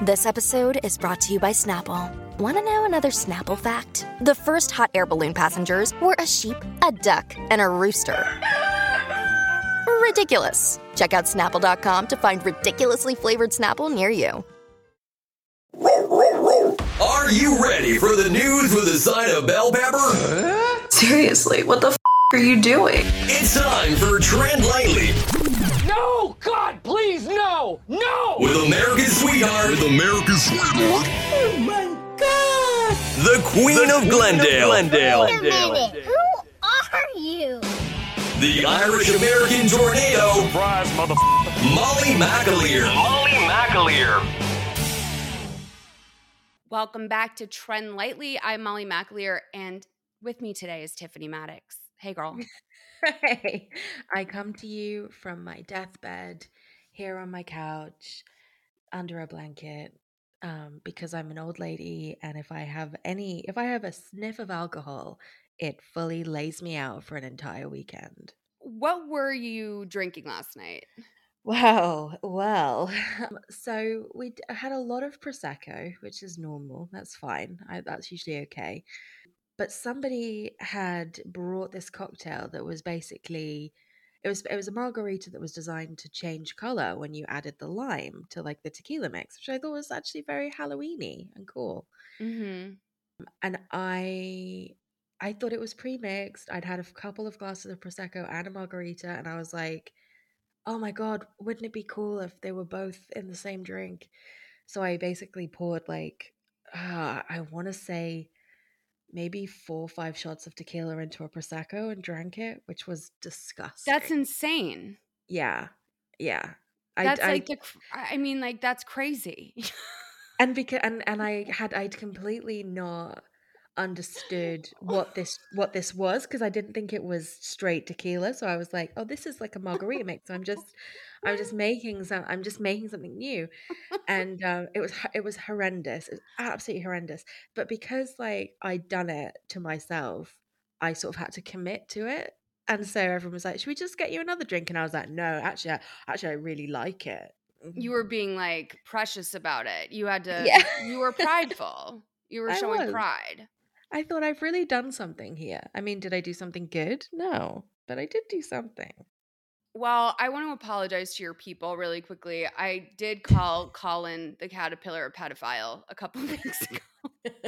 This episode is brought to you by Snapple. Want to know another Snapple fact? The first hot air balloon passengers were a sheep, a duck, and a rooster. Ridiculous. Check out snapple.com to find ridiculously flavored Snapple near you. Are you ready for the news with a side of bell pepper? Seriously, what the f are you doing? It's time for Trend Lightly No! God, please, no! No! with America's sweetheart, with America's sweetheart, Oh my god! the Queen of Glendale, Glendale, Wait a minute. Who are you? the Irish American tornado, Surprise, mother. Molly McAleer. Molly McAleer. Welcome back to Trend Lightly. I'm Molly McAleer, and with me today is Tiffany Maddox. Hey, girl. Hey, I come to you from my deathbed, here on my couch, under a blanket, um, because I'm an old lady, and if I have any, if I have a sniff of alcohol, it fully lays me out for an entire weekend. What were you drinking last night? Well, Well, so we had a lot of prosecco, which is normal. That's fine. I, that's usually okay. But somebody had brought this cocktail that was basically it was it was a margarita that was designed to change color when you added the lime to like the tequila mix, which I thought was actually very Halloweeny and cool. Mm-hmm. And I I thought it was pre-mixed. I'd had a couple of glasses of prosecco and a margarita, and I was like, "Oh my god, wouldn't it be cool if they were both in the same drink?" So I basically poured like uh, I want to say maybe four or five shots of tequila into a prosecco and drank it, which was disgusting. That's insane. yeah, yeah. I, That's I, like the. I mean, like that's crazy. and because and and I had I'd completely not understood what this what this was because I didn't think it was straight tequila. So I was like, oh, this is like a margarita mix. So I'm just I'm just making some I'm just making something new. And um, it was it was horrendous. It was absolutely horrendous. But because like I'd done it to myself, I sort of had to commit to it. And so everyone was like, "Should we just get you another drink?" And I was like, "No, actually, I, actually, I really like it." you were being like precious about it. You had to. Yeah. You were prideful. You were I showing was. pride. I thought I've really done something here. I mean, did I do something good? No, but I did do something. Well, I want to apologize to your people really quickly. I did call Colin the caterpillar a pedophile a couple of weeks ago,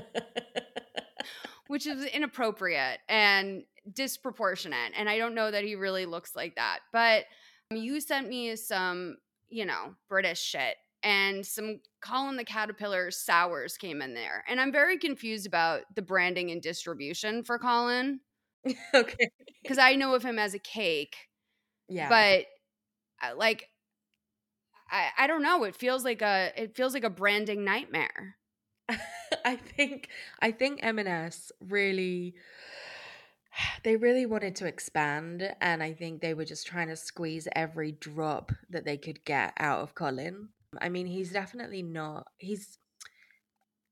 which is inappropriate and disproportionate. And I don't know that he really looks like that. But um, you sent me some, you know, British shit. And some Colin the Caterpillar sours came in there. And I'm very confused about the branding and distribution for Colin okay. because I know of him as a cake Yeah. but uh, like I, I don't know it feels like a it feels like a branding nightmare I think I think M&S really they really wanted to expand and I think they were just trying to squeeze every drop that they could get out of Colin. I mean, he's definitely not he's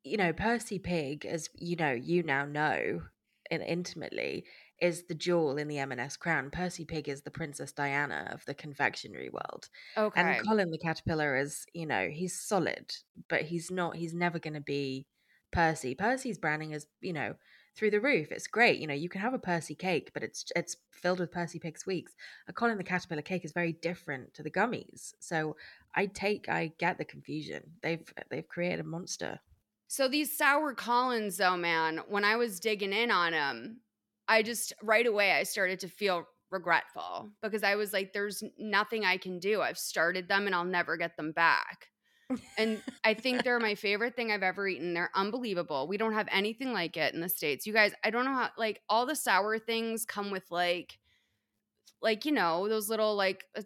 you know, Percy Pig as you know, you now know intimately is the jewel in the M&S crown. Percy Pig is the Princess Diana of the confectionery world. okay And Colin the caterpillar is, you know, he's solid, but he's not. He's never going to be Percy. Percy's branding is, you know, through the roof. It's great. You know, you can have a Percy cake, but it's it's filled with Percy Pig sweets. A Colin the caterpillar cake is very different to the gummies. So I take, I get the confusion. They've they've created a monster. so these sour collins though man when i was digging in on them i just right away i started to feel regretful because i was like there's nothing i can do i've started them and i'll never get them back and I think they're my favorite thing I've ever eaten. They're unbelievable. We don't have anything like it in the states. You guys, I don't know how like all the sour things come with like like you know, those little like uh,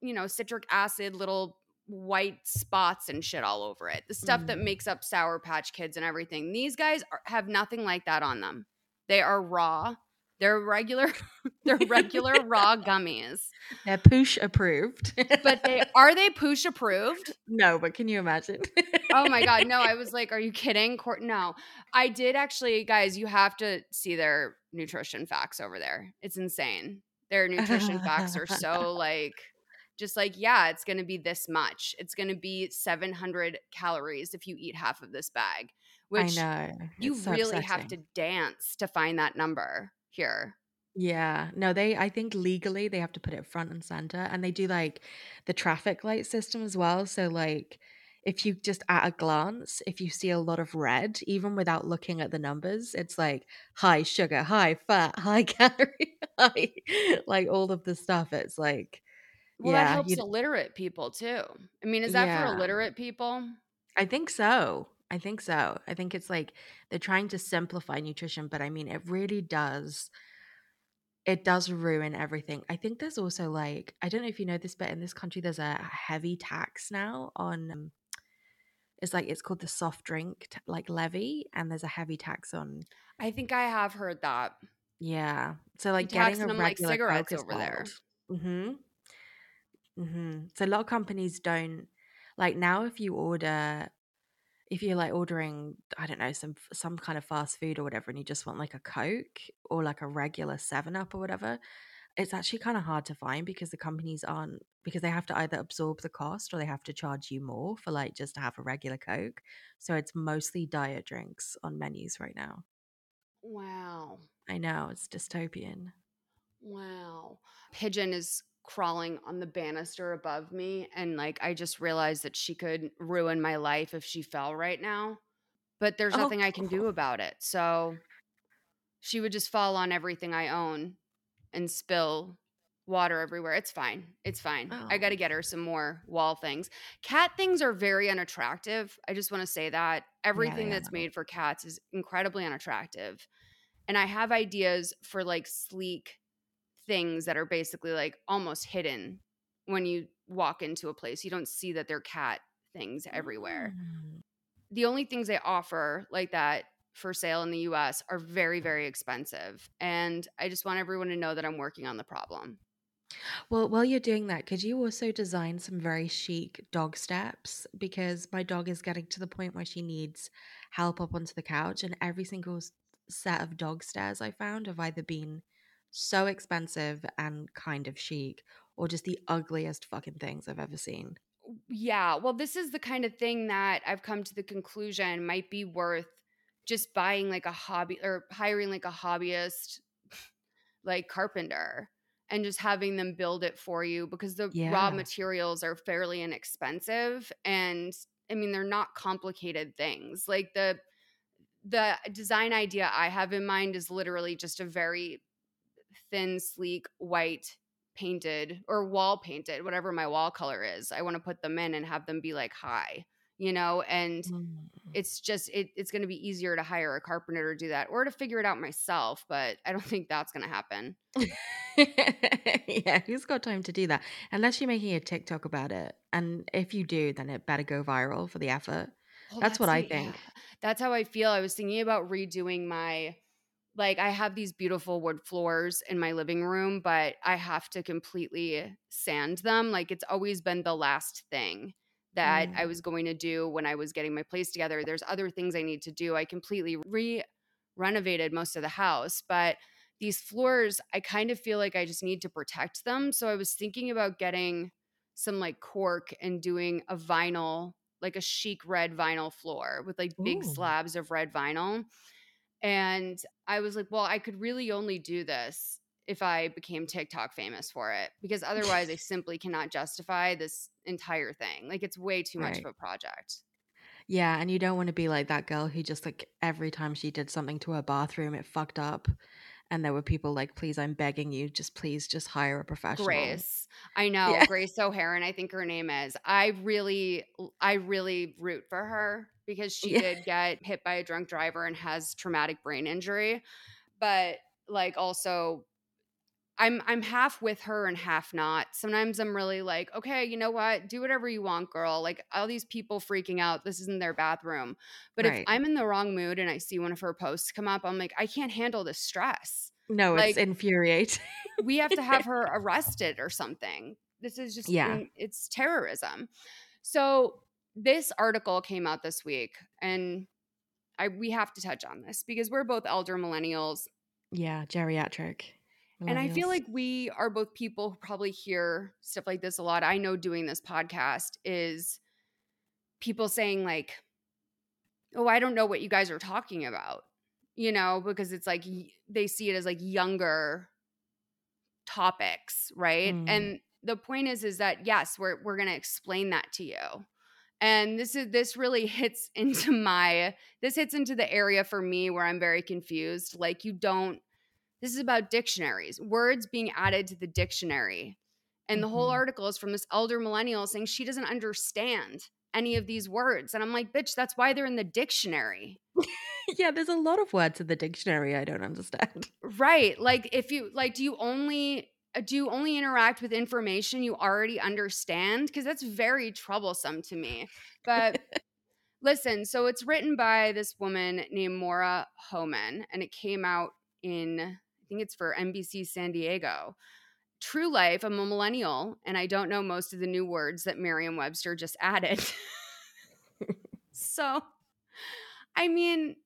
you know, citric acid little white spots and shit all over it. The stuff that Mm. makes up Sour Patch Kids and everything. These guys are, have nothing like that on them. They are raw. They're regular. they're regular raw gummies. They're poosh approved. But they are they poosh approved? no, but can you imagine? Oh my god, no! I was like, "Are you kidding?" Court? No, I did actually, guys. You have to see their nutrition facts over there. It's insane. Their nutrition facts are so like, just like, yeah, it's going to be this much. It's going to be seven hundred calories if you eat half of this bag. Which I know. you so really have to dance to find that number here. Yeah, no, they, I think legally they have to put it front and center and they do like the traffic light system as well. So, like, if you just at a glance, if you see a lot of red, even without looking at the numbers, it's like high sugar, high fat, high calorie, high, like all of the stuff. It's like, Well, that yeah, helps you, illiterate people too. I mean, is that for illiterate people? I think so. I think so. I think it's like they're trying to simplify nutrition, but I mean, it really does. it does ruin everything. I think there's also like I don't know if you know this, but in this country there's a heavy tax now on um, it's like it's called the soft drink t- like levy, and there's a heavy tax on I think I have heard that. yeah. So like getting a them like cigarettes over there. Mm-hmm. Mm-hmm. So a lot of companies don't like now if you order if you're like ordering I don't know some some kind of fast food or whatever, and you just want like a Coke or like a regular Seven Up or whatever it's actually kind of hard to find because the companies aren't because they have to either absorb the cost or they have to charge you more for like just to have a regular coke so it's mostly diet drinks on menus right now Wow. i know it's dystopian Wow. Pigeon is crawling on the banister above me. And like, I just realized that she could ruin my life if she fell right now. But there's oh nothing I can do about it. So she would just fall on everything I own and spill water everywhere. It's fine. It's fine. I got to oh get her some more wall things. Cat things are very unattractive. I just want to say that yeah everything that's made for cats is incredibly unattractive. And I have ideas for like sleek things that are basically like almost hidden when you walk into a place. You don't see that they're cat things everywhere. Mm. The only things they offer like that for sale in the US are very, very expensive. And I just want everyone to know that I'm working on the problem. well while you're doing that could you also design some very chic dog steps because my dog is getting to the point where she needs help up onto the couch and every single set of dog stairs i found have either been so expensive and kind of chic or just the ugliest fucking things i've ever seen Yeah, well, this is the kind of thing that I've come to the conclusion might be worth just buying like a hobby or hiring like a hobbyist like carpenter and just having them build it for you because the raw materials are fairly inexpensive and I mean they're not complicated things. Like the the design idea I have in mind is literally just a very thin, sleek, white painted or wall painted, whatever my wall color is. I want to put them in and have them be like high, you know, and Mm. it's just it, it's going to be easier to hire a carpenter to do that or to figure it out myself, but I don't think that's going to happen. yeah, who's got time to do that? Unless you're making a TikTok about it. And if you do, then it better go viral for the effort. Well, That's what that's I the yeah. think. That's how I feel. I was thinking about redoing my like I have these beautiful wood floors in my living room, but I have to completely sand them. Like it's always been the last thing that I Mm. was going to do when I was getting my place together. There's other things I need to do. I completely re renovated most of the house, but these floors, I kind of feel like I just need to protect them. So I was thinking about getting some like cork and doing a vinyl, like a chic red vinyl floor with like big Ooh. slabs of red vinyl. And I was like, well, I could really only do this if I became TikTok famous for it because otherwise I simply cannot justify this entire thing. Like it's way too much Right. of a project. Yeah, and you don't want to be like that girl who just like every time she did something to her bathroom, it fucked up. And there were people like, please, I'm begging you, just please just hire a professional. Grace. I know, Yeah. Grace O'Haron, I think her name is. I really I really root for her because she Yeah. did get hit by a drunk driver and has traumatic brain injury. But like also I'm I'm half with her and half not. Sometimes I'm really like, okay, you know what? Do whatever you want, girl. Like all these people freaking out, this isn't their bathroom. But Right. if I'm in the wrong mood and I see one of her posts come up, I'm like, I can't handle this stress. No, Like- it's infuriating. We have to have her arrested or something. This is just Yeah. it's terrorism. So this article came out this week and I we have to touch on this because we're both elder millennials yeah, geriatric. And I feel like we are both people who probably hear stuff like this a lot. I know doing this podcast is people saying, like, oh, I don't know what you guys are talking about, you know, because it's like they see it as like younger topics, right? Mm. And the point is, is that yes, we're we're gonna explain that to you. And this is this really hits into my this hits into the area for me where I'm very confused. Like you don't this is about dictionaries, words being added to the dictionary. And the whole Mhm. article is from this elder millennial saying she doesn't understand any of these words. And I'm like, bitch, that's why they're in the dictionary. yeah, there's a lot of words in the dictionary I don't understand. Right. Like if you like do you only Uh, do you only interact with information you already understand because that's very troublesome to me. But listen, so it's written by this woman named Maura Hohman and it came out in I think it's for NBC San Diego. True life, I'm a millennial and I don't know most of the new words that Merriam-Webster just added. so I mean,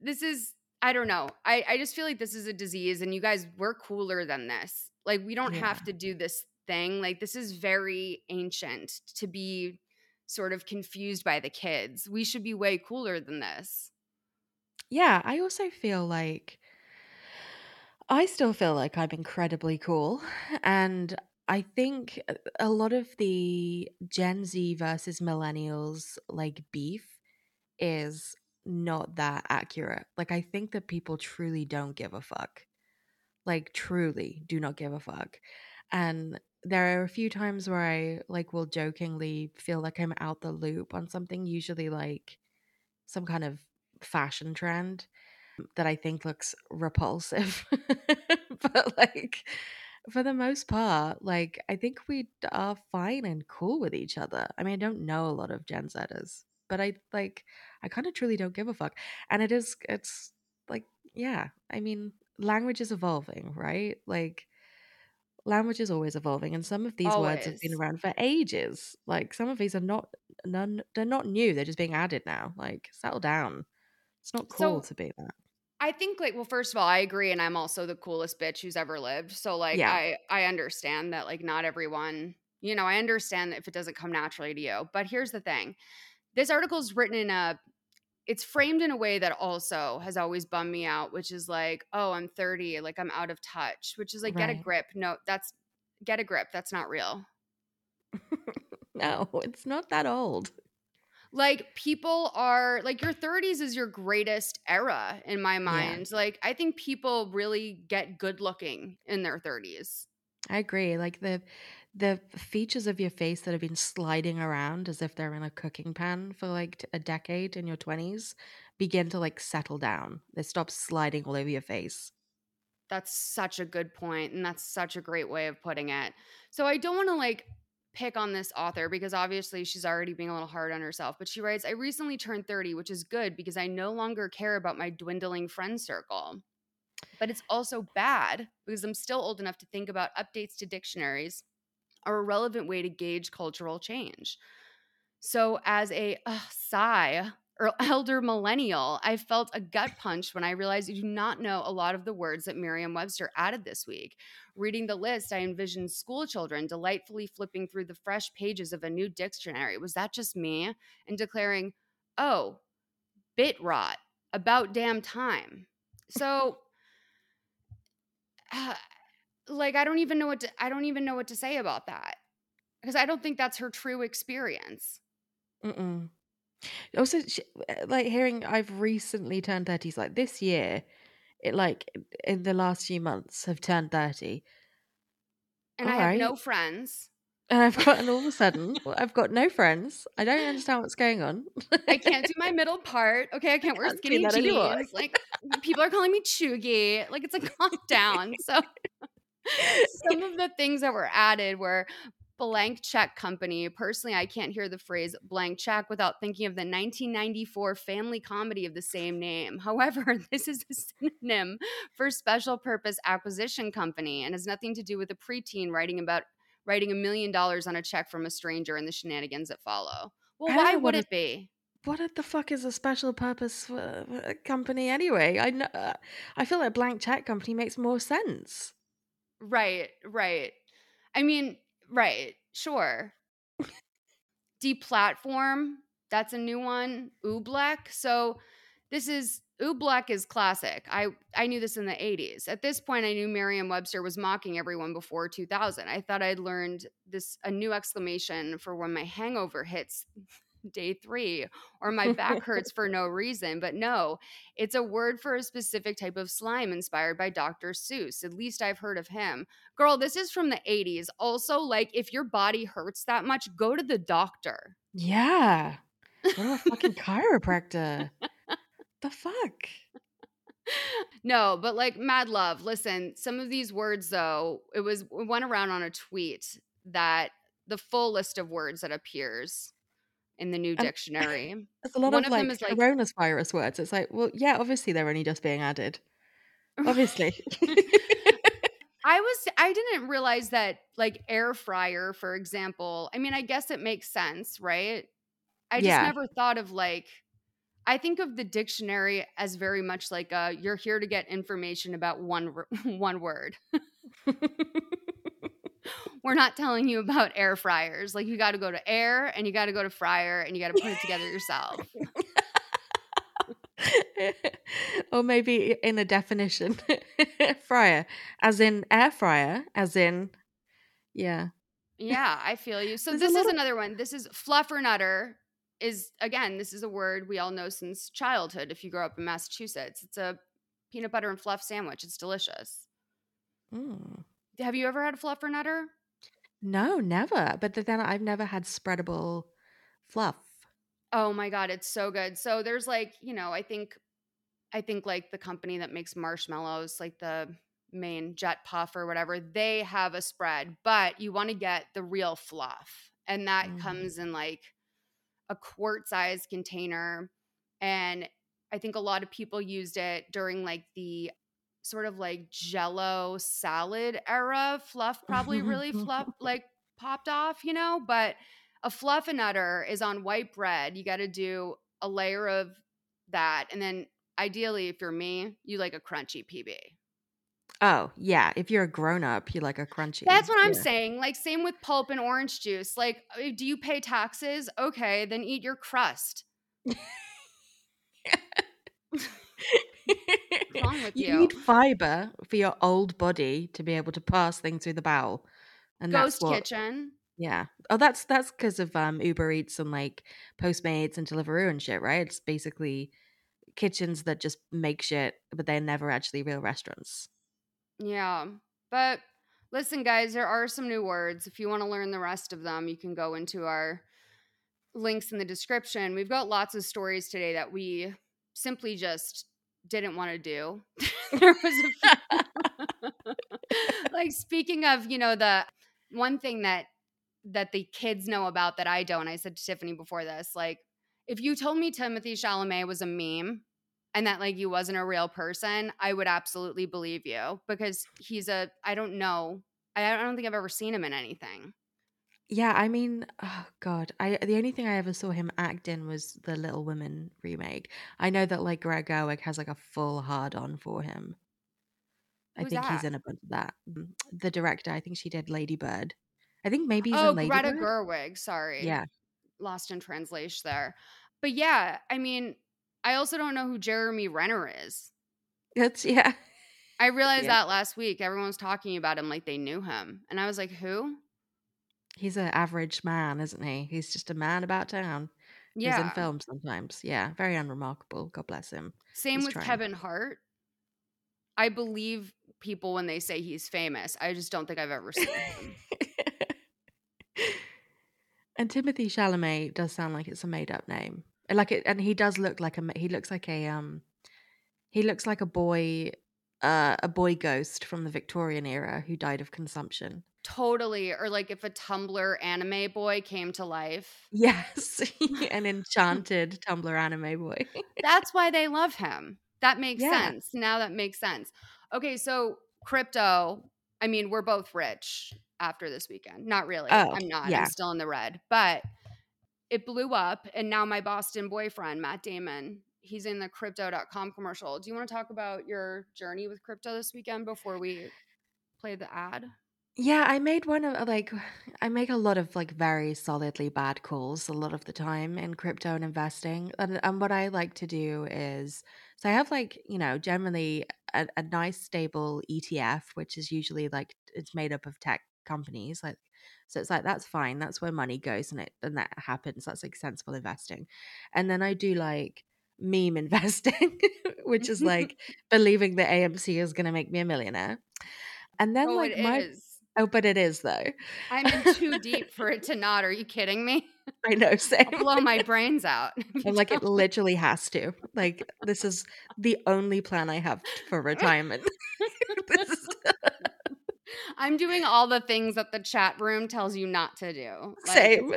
this is I don't know. I I just feel like this is a disease and you guys we're cooler than this. Like we don't have to do this thing. Like this is very ancient to be sort of confused by the kids. We should be way cooler than this. Yeah, I also feel like I still feel like I'm incredibly cool. And I think a- a lot of the Gen Z versus millennials like beef is not that accurate. Like, I think that people truly don't give a fuck. Like, truly do not give a fuck. And there are a few times where I like will jokingly feel like I'm out the loop on something, usually like some kind of fashion trend that I think looks repulsive. but like for the most part, like I think we are fine and cool with each other. I mean, I don't know a lot of Gen Zers, but I like I kind of truly don't give a fuck. And it is it's like yeah, I mean, language is evolving, right? Like language is always evolving and some of these words have been around for ages. Like some of these are not none they're not new, they're just being added now. Like settle down. It's not cool So to be that. I think like well first of all I agree and I'm also the coolest bitch who's ever lived. So like Yeah. I I understand that like not everyone, you know, I understand that if it doesn't come naturally to you. But here's the thing. This article is written in a it's framed in a way that also has always bummed me out, which is like, oh, I'm 30, like I'm out of touch, which is like get a grip. No, that's get a grip. That's not real. No, it's not that old. like people are like your 30s is your greatest era in my mind like i think people really get good looking in their 30s I agree. Like the the features of your face that have been sliding around as if they're in a cooking pan for like a decade in your 20s begin to like settle down. They stop sliding all over your face. that's such a good point and that's such a great way of putting it so i don't want to like pick on this author because obviously she's already being a little hard on herself but she writes i recently turned 30 which is good because i no longer care about my dwindling friend circle but it's also bad because i'm still old enough to think about updates to dictionaries are a relevant way to gauge cultural change. So, as a uh, sigh or elder millennial, I felt a gut punch when I realized I do not know a lot of the words that Merriam Webster added this week. Reading the list, I envisioned school children delightfully flipping through the fresh pages of a new dictionary. Was that just me? And declaring, oh, bit rot, about damn time. So, uh, like I don't even know what to, I don't even know what to say about that because I don't think that's her true experience. Mm-mm. Also, sh- uh, like hearing I've recently turned 30, like this year, it like in the last few months have turned 30. And I All have right. no friends. And I've got, and all of a sudden, I've got no friends. I don't understand what's going on. I can't do my middle part. Okay, I can't wear can't do skinny that anymore. jeans. Like people are calling me chuggy. Like it's a calm down. So Some of the things that were added were blank check company. Personally, I can't hear the phrase blank check without thinking of the 1994 family comedy of the same name. However, this is a synonym for special purpose acquisition company and has nothing to do with a preteen writing about writing a million dollars on a check from a stranger and the shenanigans that follow. Well, why would it be? what the fuck is a special purpose uh, company anyway? I know. uh, I feel like blank check company makes more sense. Right, right. I mean, right, sure. Deplatform, that's a new one. Oobleck. So this is Oobleck is classic. I I knew this in the 80s. At this point, I knew Merriam-Webster was mocking everyone before 2000. I thought I'd learned this a new exclamation for when my hangover hits day 3 or my back hurts for no reason, but no, it's a word for a specific type of slime inspired by Dr. Seuss. At least I've heard of him. Girl, this is from the 80s. Also, like if your body hurts that much, go to the doctor. Yeah. Go to a fucking chiropractor. the fuck? no, but like mad love. Listen, some of these words though, it was it went around on a tweet that the full list of words that appears in the new dictionary. There's a lot One of, of like them is, like- coronavirus words. It's like, well, yeah, obviously they're only just being added. Obviously. I was I didn't realize that like air fryer, for example. I mean, I guess it makes sense, right? I just Yeah. never thought of like I think of the dictionary as very much like uh you're here to get information about one one word. We're not telling you about air fryers. Like you got to go to air and you got to go to fryer and you got to put it together yourself. or maybe in a definition, fryer, as in air fryer, as in, yeah. Yeah, I feel you. So There's this is of- another one. This is fluffernutter Is again, this is a word we all know since childhood. If you grow up in Massachusetts, it's a peanut butter and fluff sandwich. It's delicious. Mm. Have you ever had a fluffernutter? No, never. But then I've never had spreadable fluff. Oh my god, it's so good. So there's like, you know, I think I think like the company that makes marshmallows, like the main jet puff or whatever, they have a spread, but you want to get the real fluff. And that Mm. comes in like a quart sized container. And I think a lot of people used it during like the sort of like jello salad era. Fluff probably really fluff like popped off, you know, but a fluffernutter is on white bread. You got to do a layer of that. And then ideally, if you're me, you like a crunchy PB. Oh, yeah. If you're a grown up, you like a crunchy. That's what I'm saying. Like, same with pulp and orange juice. Like, uh, do you pay taxes? Okay, then eat your crust. wrong with you? need fiber for your old body to be able to pass things through the bowel. And Ghost that's what, Kitchen. Yeah. Oh, that's that's because of um Uber Eats and like Postmates and Deliveroo and shit, right? It's basically kitchens that just make shit, but they're never actually real restaurants. Yeah. But listen, guys, there are some new words. If you want to learn the rest of them, you can go into our links in the description. We've got lots of stories today that we simply just didn't want to do. there was like speaking of, you know, the one thing that that the kids know about that I don't. I said to Tiffany before this, like if you told me Timothée Chalamet was a meme and that like he wasn't a real person, I would absolutely believe you because he's a I don't know. I don't think I've ever seen him in anything. Yeah, I mean, oh god, I the only thing I ever saw him act in was the Little Women remake. I know that like Greg Gerwig has like a full hard on for him. I Who's think he's in a bunch of that. Mm, The director, I think she did Lady Bird. I think maybe he's oh, in Lady Greta Bird. Gerwig. Sorry. Yeah. Lost in translation there. But yeah, I mean, I also don't know who Jeremy Renner is. That's yeah. I realized Yeah. that last week. Everyone was talking about him like they knew him. And I was like, who? He's an average man, isn't he? He's just a man about town. He's in Yeah. film sometimes. Yeah, very unremarkable. God bless him. Same He's with trying. Kevin Hart. I believe people when they say he's famous. I just don't think I've ever seen him. and Timothée Chalamet does sound like it's a made up name. Like it, and he does look like a. He looks like a um. He looks like a boy uh, a boy ghost from the Victorian era who died of consumption. Totally. Or like if a Tumblr anime boy came to life. Yes, an enchanted Tumblr anime boy. That's why they love him. That makes Yeah. sense. Now that makes sense. Okay, so crypto, I mean, we're both rich after this weekend. Not really. Oh, I'm not. yeah. I'm still in the red. But it blew up and now my Boston boyfriend, Matt Damon, he's in the crypto.com commercial. Do you want to talk about your journey with crypto this weekend before we play the ad? Yeah, I made one of uh, like I make a lot of like very solidly bad calls a lot of the time in crypto and investing. And, and what I like to do is so I have like, you know, generally a, a nice stable ETF, which is usually like it's made up of tech companies. Like so it's like that's fine. That's where money goes and it and that happens. That's like sensible investing. And then I do like meme investing, which is like believing that AMC is gonna make me a millionaire. And then Oh, like my is. Oh, but it is though. I'm in too deep for it to not. Are you kidding me? I know, same. I'll blow my brains out. I'm like, it literally has to. Like, this is the only plan I have for retirement. is I'm doing all the things that the chat room tells you not to do. Like, Same.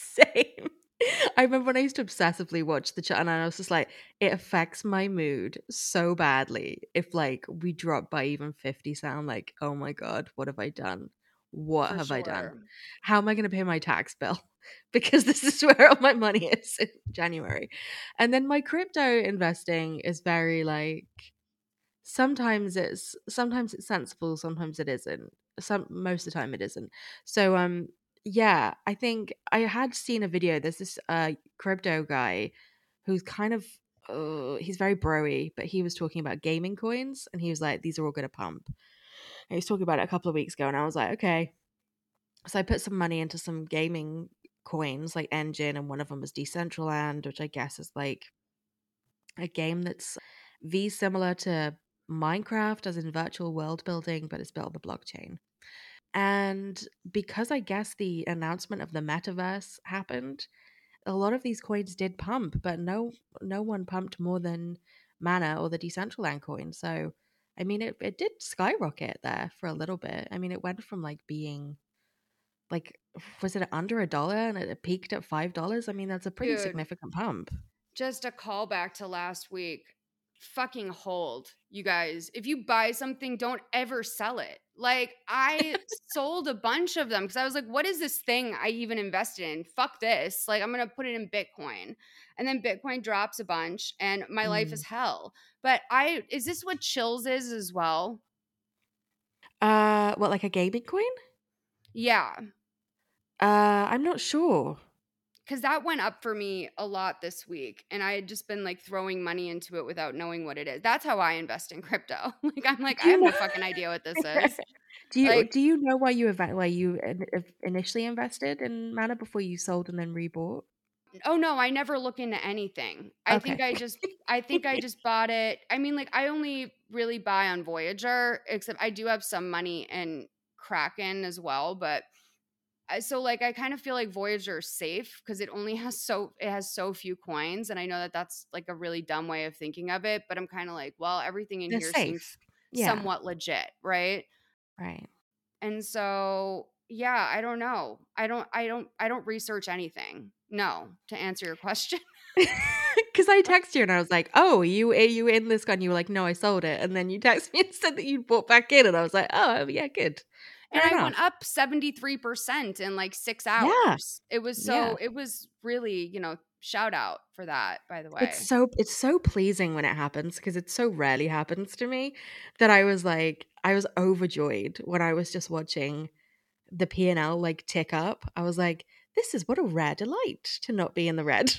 Same. I remember when I used to obsessively watch the chat, and I was just like, it affects my mood so badly if like we drop by even 50 sound like, oh my god, what have I done? What For have I done? how am I going to pay my tax bill? Because this is where all my money is in January. And then my crypto investing is very like sometimes it's sometimes it's sensible, sometimes it isn't. Some most of the time it isn't. So um yeah, I think I had seen a video. There's this uh crypto guy who's kind of uh, he's very broy, but he was talking about gaming coins and he was like, these are all gonna pump. And he was talking about it a couple of weeks ago, and I was like, okay, so I put some money into some gaming coins like Enjin, and one of them was Decentraland, which I guess is like a game that's V similar to Minecraft as in virtual world building, but it's built on the blockchain. And because I guess the announcement of the metaverse happened, a lot of these coins did pump, but no no one pumped more than Mana or the Decentraland coin. So I mean it, it did skyrocket there for a little bit. I mean it went from like being like was it under a dollar and it peaked at five dollars? I mean that's a pretty Dude. significant pump. Just a callback to last week. Fucking hold, you guys. If you buy something, don't ever sell it. Like, I sold a bunch of them because I was like, what is this thing I even invested in? Fuck this. Like, I'm going to put it in Bitcoin. And then Bitcoin drops a bunch and my life Mm. is hell. But I, is this what Chiliz is as well? Uh what like a gaming coin? Yeah. Uh I'm not sure. Because that went up for me a lot this week and i had just been like throwing money into it without knowing what it is. That's how i invest in crypto. Like i'm like i have no fucking idea what this is. Do you like- do you know why you why you initially invested in Mana before you sold and then rebought? oh no i never look into anything. I think i just i think i just bought it. I mean like i only really buy on voyager except i do have some money in kraken as well but so like i kind of feel like voyager is safe because it only has so it has so few coins and i know that that's like a really dumb way of thinking of it but i'm kind of like well everything in They're here safe. seems Yeah. somewhat legit right Right. and so yeah i don't know i don't i don't i don't research anything no to answer your question Because I texted you and I was like, "Oh, you are you in this gun?" You were like, "No, I sold it." And then you texted me and said that you bought back in, and I was like, "Oh, yeah, good." And Fair i went up 73% in like six hours it was so Yeah. it was really you know shout out for that by the way It's so it's so pleasing when it happens because it so rarely happens to me that I was like I was overjoyed when I was just watching the P and L like tick up. I was like, this is what a rare delight to not be in the red.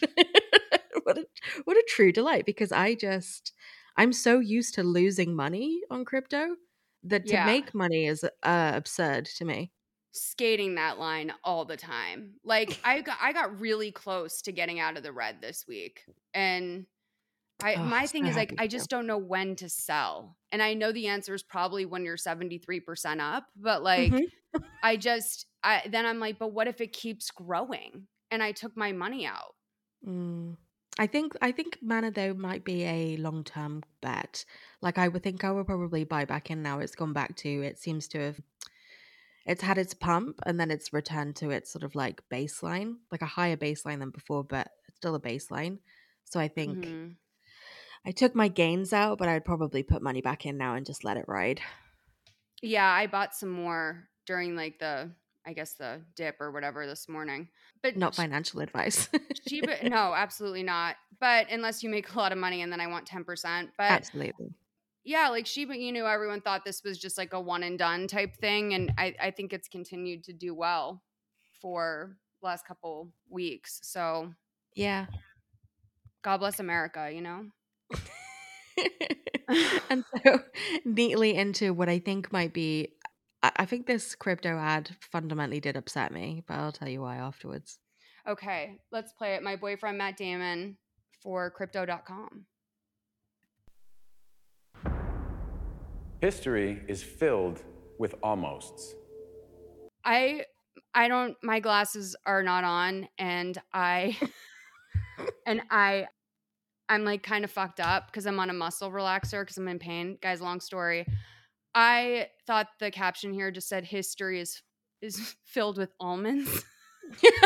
what a what a true delight because I just I'm so used to losing money on crypto that to Yeah. make money is uh, absurd to me. skating that line all the time. Like I got I got really close to getting out of the red this week. And I Oh, my thing is like I just don't know when to sell. And I know the answer is probably when you're 73% up, but like Mhm. I just I then I'm like, but what if it keeps growing? And I took my money out. Mm. I think I think Mana though might be a long term bet. Like I would think I would probably buy back in now. It's gone back to it seems to have it's had its pump and then it's returned to its sort of like baseline, like a higher baseline than before, but it's still a baseline. So I think Mhm. I took my gains out, but I'd probably put money back in now and just let it ride. Yeah, I bought some more during like the I guess the dip or whatever this morning. But Not financial advice. Shiba no, absolutely not. But unless you make a lot of money and then I want 10%. But Absolutely. yeah, like Shiba Inu, everyone thought this was just like a one and done type thing. And I, I think it's continued to do well for the last couple weeks. So Yeah. God bless America, you know? and so neatly into what I think might be I I think this crypto ad fundamentally did upset me, but I'll tell you why afterwards. Okay, let's play it. My boyfriend Matt Damon for crypto.com. History is filled with almosts. I I don't my glasses are not on and I and I I'm like kind of fucked up because I'm on a muscle relaxer because I'm in pain. Guys, long story. I thought the caption here just said history is is filled with almonds.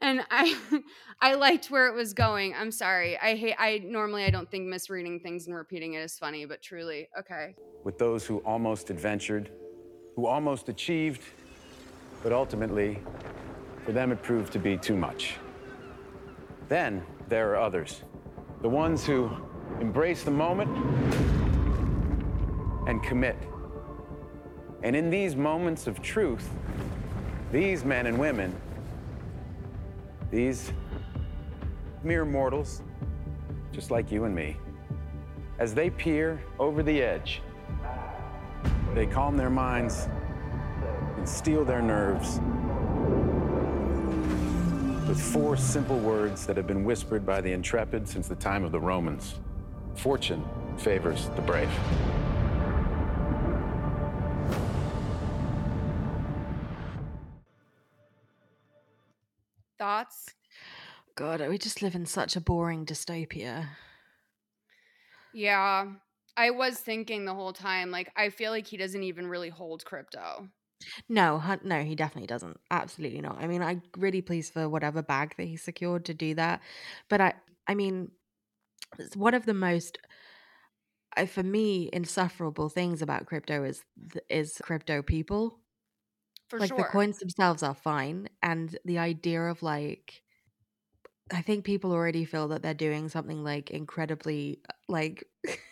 and I I liked where it was going. I'm sorry. I hate I normally I don't think misreading things and repeating it is funny, but truly, okay. with those who almost adventured, who almost achieved, but ultimately, for them it proved to be too much. Then there are others, the ones who embrace the moment and commit. And in these moments of truth, these men and women, these mere mortals, just like you and me, as they peer over the edge, they calm their minds and steel their nerves with four simple words that have been whispered by the intrepid since the time of the Romans Fortune favors the brave. Thoughts? God, we just live in such a boring dystopia. Yeah. I was thinking the whole time, like, I feel like he doesn't even really hold crypto. No, no, he definitely doesn't. Absolutely not. I mean, I'm really pleased for whatever bag that he secured to do that. But I, I mean, it's one of the most, uh, for me, insufferable things about crypto is is crypto people. For like sure. the coins themselves are fine, and the idea of like, I think people already feel that they're doing something like incredibly, uh, like,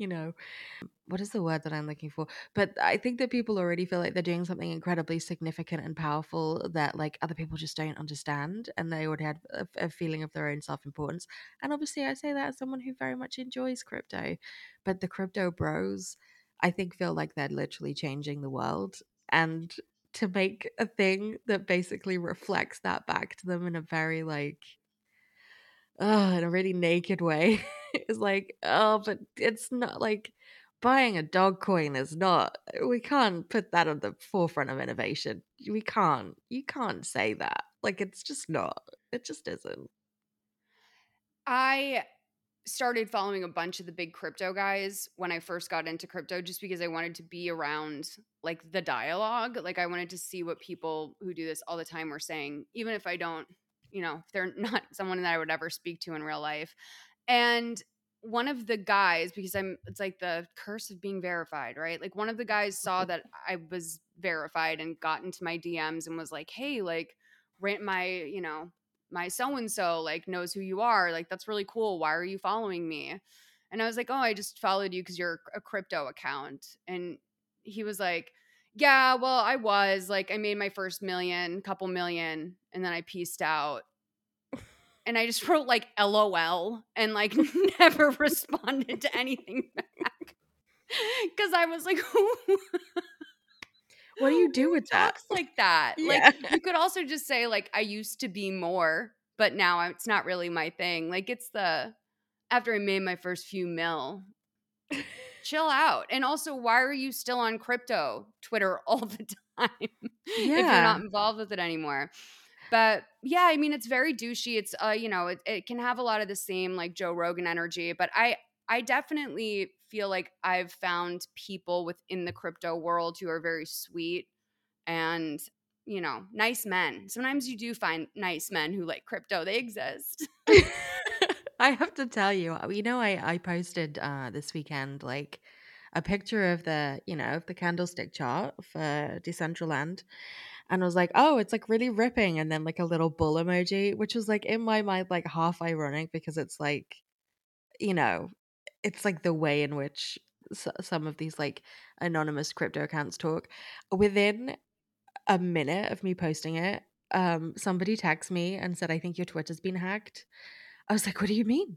you know, what is the word that I'm looking for? But I think that people already feel like they're doing something incredibly significant and powerful that like other people just don't understand, and they already have a, a feeling of their own self importance. And obviously, I say that as someone who very much enjoys crypto, but the crypto bros, I think, feel like they're literally changing the world, and to make a thing that basically reflects that back to them in a very like oh, in a really naked way. it's like, oh, but it's not like buying a dog coin is not we can't put that on the forefront of innovation. We can't. You can't say that. Like it's just not. It just isn't. I started following a bunch of the big crypto guys when I first got into crypto just because I wanted to be around like the dialogue. Like I wanted to see what people who do this all the time were saying, even if I don't, you know, if they're not someone that I would ever speak to in real life. And one of the guys, because I'm, it's like the curse of being verified, right? Like one of the guys saw that I was verified and got into my DMs and was like, hey, like, rant my, you know, my so and so like knows who you are. Like that's really cool. Why are you following me? And I was like, "Oh, I just followed you cuz you're a crypto account." And he was like, "Yeah, well, I was. Like I made my first million, couple million, and then I pieced out." And I just wrote like LOL and like never responded to anything back. Cuz I was like, "Who What do you do with that? talks like that? Yeah. Like you could also just say like I used to be more, but now it's not really my thing. Like it's the after I made my first few mil. Chill out. And also, why are you still on crypto Twitter all the time if you're not involved with it anymore? But yeah, I mean, it's very douchey. It's uh, you know, it, it can have a lot of the same like Joe Rogan energy, but I I definitely feel like I've found people within the crypto world who are very sweet and you know, nice men. Sometimes you do find nice men who like crypto. They exist. I have to tell you, uh, you know, I I posted uh this weekend like a picture of the, you know, of the candlestick chart for Decentraland. And I was like, oh, it's like really ripping. And then like a little bull emoji, which was like in my mind, like half ironic because it's like, you know, it's like the way in which some of these like anonymous crypto accounts talk. Within a minute of me posting it, um, somebody texted me and said, I think your Twitter's been hacked. I was like, what do you mean?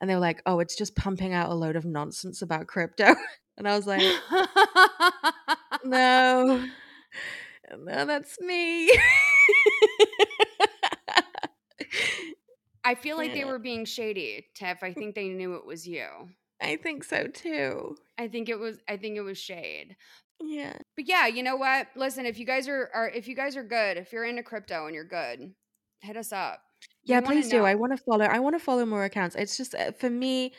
And they were like, oh, it's just pumping out a load of nonsense about crypto. And I was like, no, no, that's me. I feel like they were being shady, Tiff. I think they knew it was you. I think so too. I think it was I think it was shade. Yeah. But yeah, you know what? Listen, if you guys are, are if you guys are good, if you're into crypto and you're good, hit us up. Yeah, wanna please do. I want to follow. I want to follow more accounts. It's just uh, for me,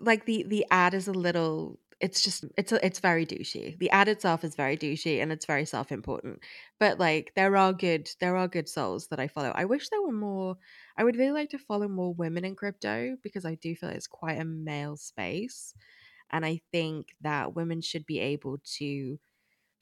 like the the ad is a little. It's just it's a, it's very douchey. The ad itself is very douchey and it's very self important. But like there are good there are good souls that I follow. I wish there were more. I would really like to follow more women in crypto because I do feel it's quite a male space, and I think that women should be able to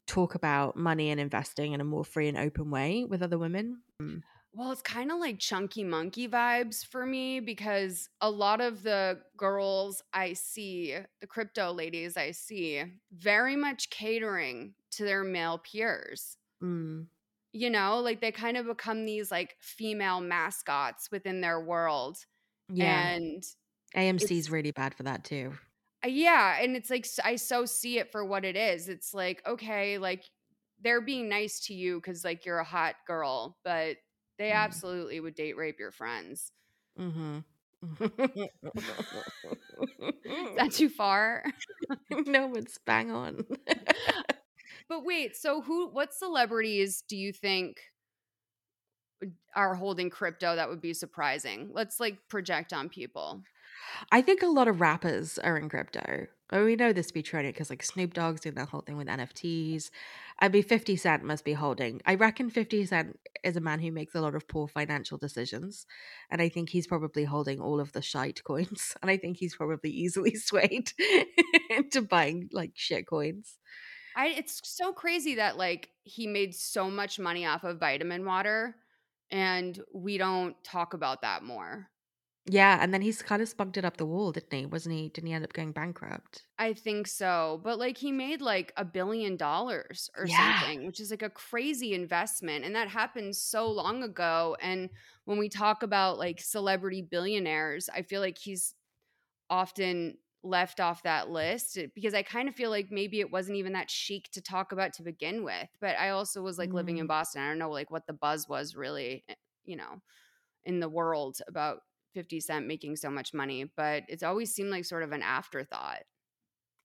talk about money and investing in a more free and open way with other women. Mm. Well, it's kind of like chunky monkey vibes for me because a lot of the girls I see, the crypto ladies I see, very much catering to their male peers. Mm. You know, like they kind of become these like female mascots within their world. Yeah. And AMC is really bad for that too. Uh, yeah and it's like I so see it for what it is it's like okay like they're being nice to you because like you're a hot girl but they Mm. absolutely would date rape your friends Mm-hmm. is that too far no, it's bang on. but wait so who what celebrities do you think are holding crypto that would be surprising let's like project on people I think a lot of rappers are in crypto. Oh, we know this to be true because like Snoop Dogg's doing that whole thing with NFTs. I mean, 50 Cent must be holding. I reckon 50 Cent is a man who makes a lot of poor financial decisions. And I think he's probably holding all of the shite coins. And I think he's probably easily swayed into buying like shit coins. I it's so crazy that like he made so much money off of vitamin water and we don't talk about that more. Yeah. And then he's kind of spunked it up the wall, didn't he? Wasn't he? Didn't he end up going bankrupt? I think so. But like he made like a billion dollars or Yeah. something, which is like a crazy investment. And that happened so long ago. And when we talk about like celebrity billionaires, I feel like he's often left off that list eh, because I kind of feel like maybe it wasn't even that chic to talk about to begin with. But I also was like living in Mm. Boston. I don't know like what the buzz was really, eh, you know, in the world about 50 Cent making so much money. But it's always seemed like sort of an afterthought.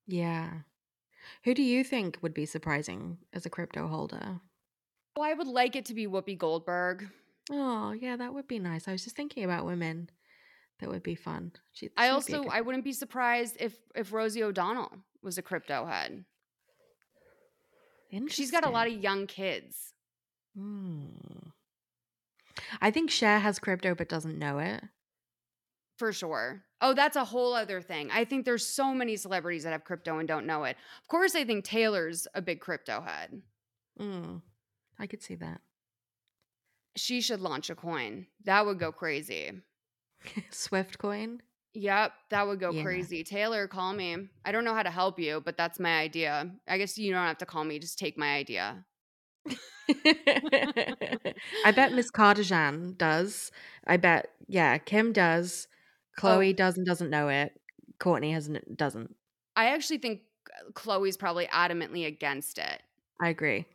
Yeah. Who do you think would be surprising as a crypto holder? Well, I would like it to be Whoopi Goldberg. Oh, yeah, that would be nice. I was just thinking about women. That would be fun. She, I she'd be a also I wouldn't be surprised if if Rosie O'Donnell was a crypto head. She's got a lot of young kids. Hmm. I think Cher has crypto but doesn't know it. For sure. Oh, that's a whole other thing. I think there's so many celebrities that have crypto and don't know it. Of course, I think Taylor's a big crypto head. Mm. I could see that. She should launch a coin. That would go crazy. Swift coin. Yep, that would go Yeah. crazy. Taylor, call me. I don't know how to help you, but that's my idea. I guess you don't have to call me. Just take my idea. I bet Miss Kardashian does. I bet yeah, Kim does. Khloé does and doesn't know it. Kourtney hasn't doesn't. I actually think uh, Khloé's probably adamantly against it. I agree.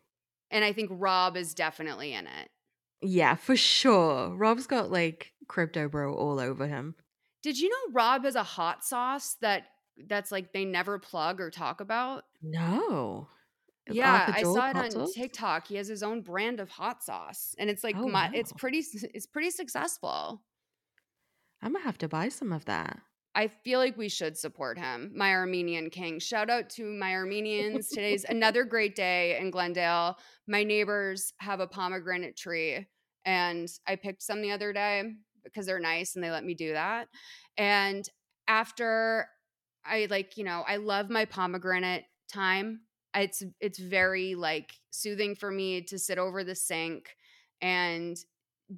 And I think Rob is definitely in it. Yeah, for sure. Rob's got like crypto bro all over him. Did you know Rob has a hot sauce that that's like they never plug or talk about? No. Yeah, I saw it on sauce? TikTok. He has his own brand of hot sauce, and it's like Oh, my, it's pretty it's pretty successful. I'm gonna have to buy some of that. I feel like we should support him, my Armenian king. Shout out to my Armenians. Today's another great day in Glendale. My neighbors have a pomegranate tree, and I picked some the other day because they're nice and they let me do that. And after I like, you know, I love my pomegranate time. It's it's very like soothing for me to sit over the sink and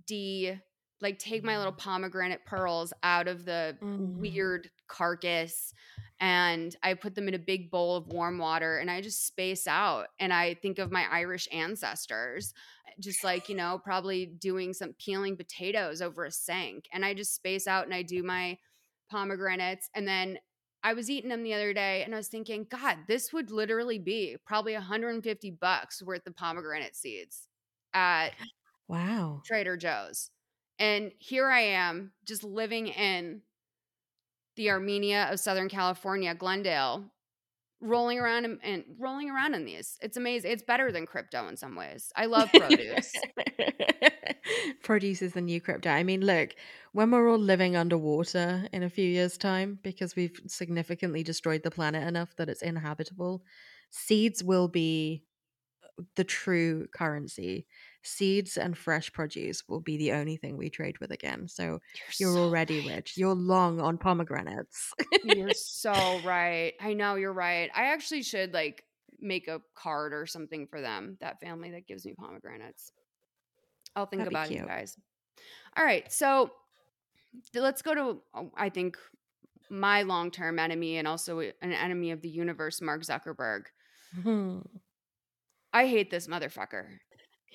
de like take my little pomegranate pearls out of the Mm. weird carcass and I put them in a big bowl of warm water and I just space out and I think of my Irish ancestors just like, you know, probably doing some peeling potatoes over a sink and I just space out and I do my pomegranates and then I was eating them the other day and I was thinking, God, this would literally be probably 150 bucks worth of pomegranate seeds at Wow. Trader Joe's. And here I am just living in the Armenia of Southern California, Glendale, rolling around and, rolling around in these. It's amazing. It's better than crypto in some ways. I love produce. Produce is the new crypto. I mean, look, when we're all living underwater in a few years' time because we've significantly destroyed the planet enough that it's inhabitable, seeds will be uh, the true currency. Seeds and fresh produce will be the only thing we trade with again. So you're, so already right. rich. You're long on pomegranates. You're so right. I know you're right. I actually should like make a card or something for them, that family that gives me pomegranates. I'll think That'd about you guys. All right. So let's go to, oh, I think, my long term enemy and also an enemy of the universe, Mark Zuckerberg. Hmm. I hate this motherfucker.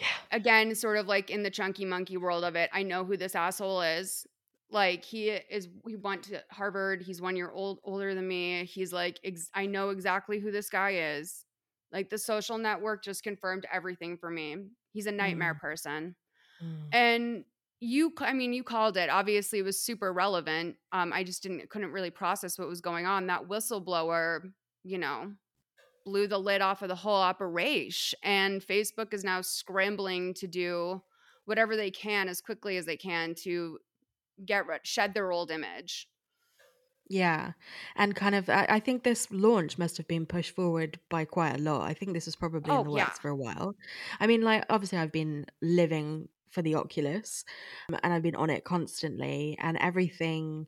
Yeah. Again, sort of like in the chunky monkey world of it, I know who this asshole is. Like he is, he went to Harvard. He's one year old older than me. He's like, ex- I know exactly who this guy is. Like the social network just confirmed everything for me. He's a nightmare person. Mm. And you, I mean, you called it. Obviously, it was super relevant. Um, I just didn't, couldn't really process what was going on. That whistleblower, you know, blew the lid off of the whole operation. And Facebook is now scrambling to do whatever they can as quickly as they can to get rid, shed their old image. Yeah. And kind of, I, I think this launch must have been pushed forward by quite a lot. I think this was probably in Oh, the yeah. works for a while. I mean, like, obviously, I've been living for the Oculus um, and I've been on it constantly, and everything.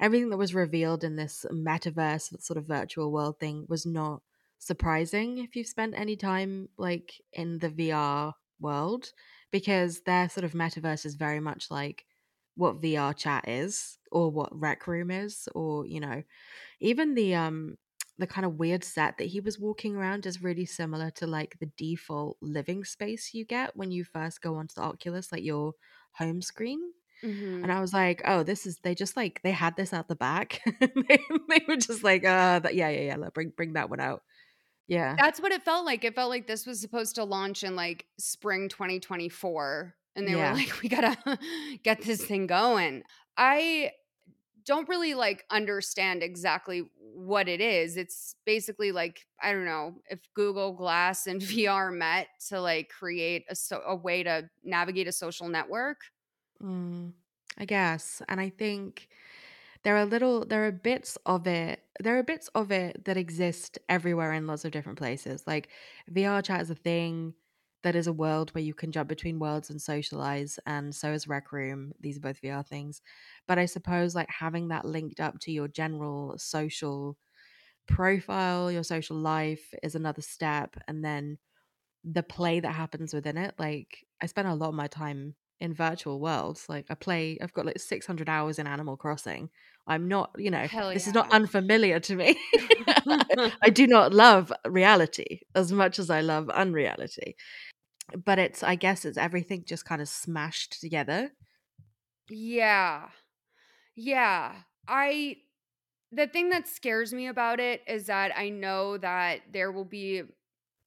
Everything that was revealed in this metaverse sort of virtual world thing was not surprising if you've spent any time like in the VR world because their sort of metaverse is very much like what VR chat is or what Rec Room is or you know even the um the kind of weird set that he was walking around is really similar to like the default living space you get when you first go onto the Oculus like your home screen Mhm. and I was like, oh, this is they just like they had this out the back. they, they were just like, uh, that, yeah, yeah, yeah. Let bring bring that one out. Yeah, That's what it felt like. It felt like this was supposed to launch in like spring 2024. And they Yeah. were like, we gotta get this thing going. I don't really like understand exactly what it is. It's basically like, I don't know, if Google Glass and VR met to like create a, so- a way to navigate a social network. Mm, I guess. And I think there are little, there are bits of it. There are bits of it that exist everywhere in lots of different places. Like VR chat is a thing. That is a world where you can jump between worlds and socialize, and so is Rec Room. These are both VR things. But I suppose like having that linked up to your general social profile, your social life is another step. And then the play that happens within it. Like I spent a lot of my time in virtual worlds. Like I play, I've got like 600 hours in Animal Crossing. I'm not, you know, Hell this is not unfamiliar to me. I do not love reality as much as I love unreality. But it's, I guess, it's everything just kind of smashed together. Yeah. Yeah. I the thing that scares me about it is that I know that there will be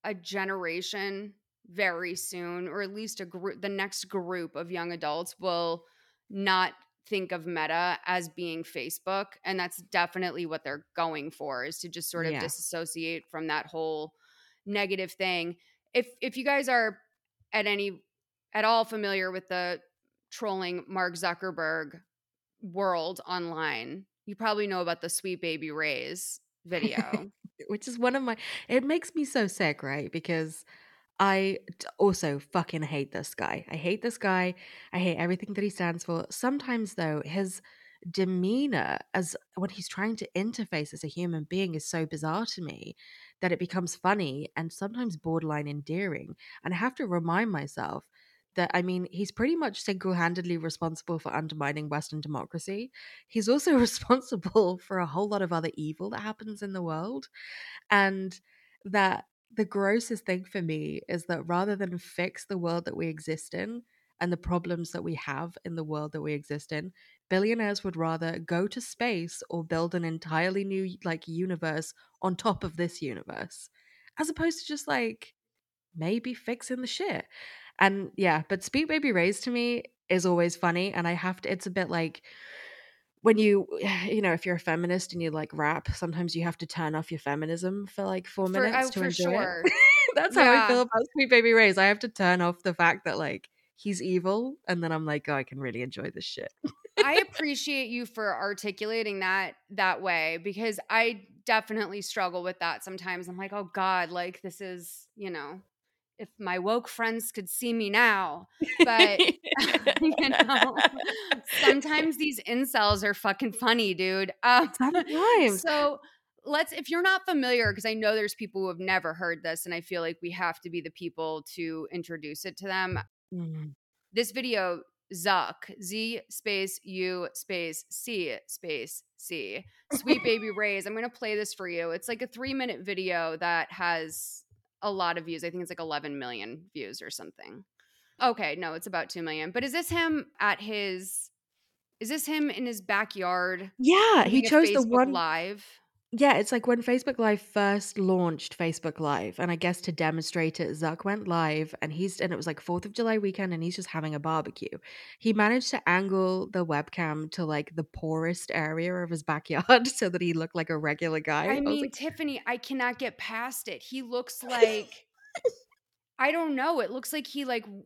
a generation very soon or at least a group the next group of young adults will not think of meta as being facebook and that's definitely what they're going for is to just sort of Yeah. disassociate from that whole negative thing. If if you guys are at any at all familiar with the trolling mark zuckerberg world online you probably know about the sweet baby rays video. Which is one of my it makes me so sick right? Because i also fucking hate this guy. I hate this guy. I hate everything that he stands for. Sometimes though his demeanor as when he's trying to interface as a human being is so bizarre to me that it becomes funny and sometimes borderline endearing. And i have to remind myself that i mean he's pretty much single-handedly responsible for undermining western democracy. He's also responsible for a whole lot of other evil that happens in the world. And that the grossest thing for me is that rather than fix the world that we exist in and the problems that we have in the world that we exist in billionaires would rather go to space or build an entirely new like universe on top of this universe as opposed to just like maybe fixing the shit. And yeah but sweet baby rays to me is always funny and i have to it's a bit like when you you know if you're a feminist and you like rap sometimes you have to turn off your feminism for like four For- minutes oh, to for enjoy sure. it that's how i feel about sweet baby rays i have to turn off the fact that like he's evil and then i'm like oh i can really enjoy this shit I appreciate you for articulating that that way because I definitely struggle with that sometimes. I'm like, oh God, like this is, you know, if my woke friends could see me now. But you know, sometimes these incels are fucking funny, dude. Um, Sometimes. so let's if you're not familiar, because I know there's people who have never heard this, and I feel like we have to be the people to introduce it to them Mm. this video zuck z space u space c space c sweet baby rays i'm gonna play this for you it's like a three minute video that has a lot of views i think it's like 11 million views or something. Okay no it's about 2 million but is this him at his is this him in his backyard yeah he chose the one live Yeah, it's like when Facebook Live first launched Facebook Live, and I guess to demonstrate it, Zuck went live, and he's and it was like Fourth of July weekend, and he's just having a barbecue. He managed to angle the webcam to like the poorest area of his backyard so that he looked like a regular guy. I was mean, like, Tiffany, I cannot get past it. He looks like I don't know. It looks like he like w-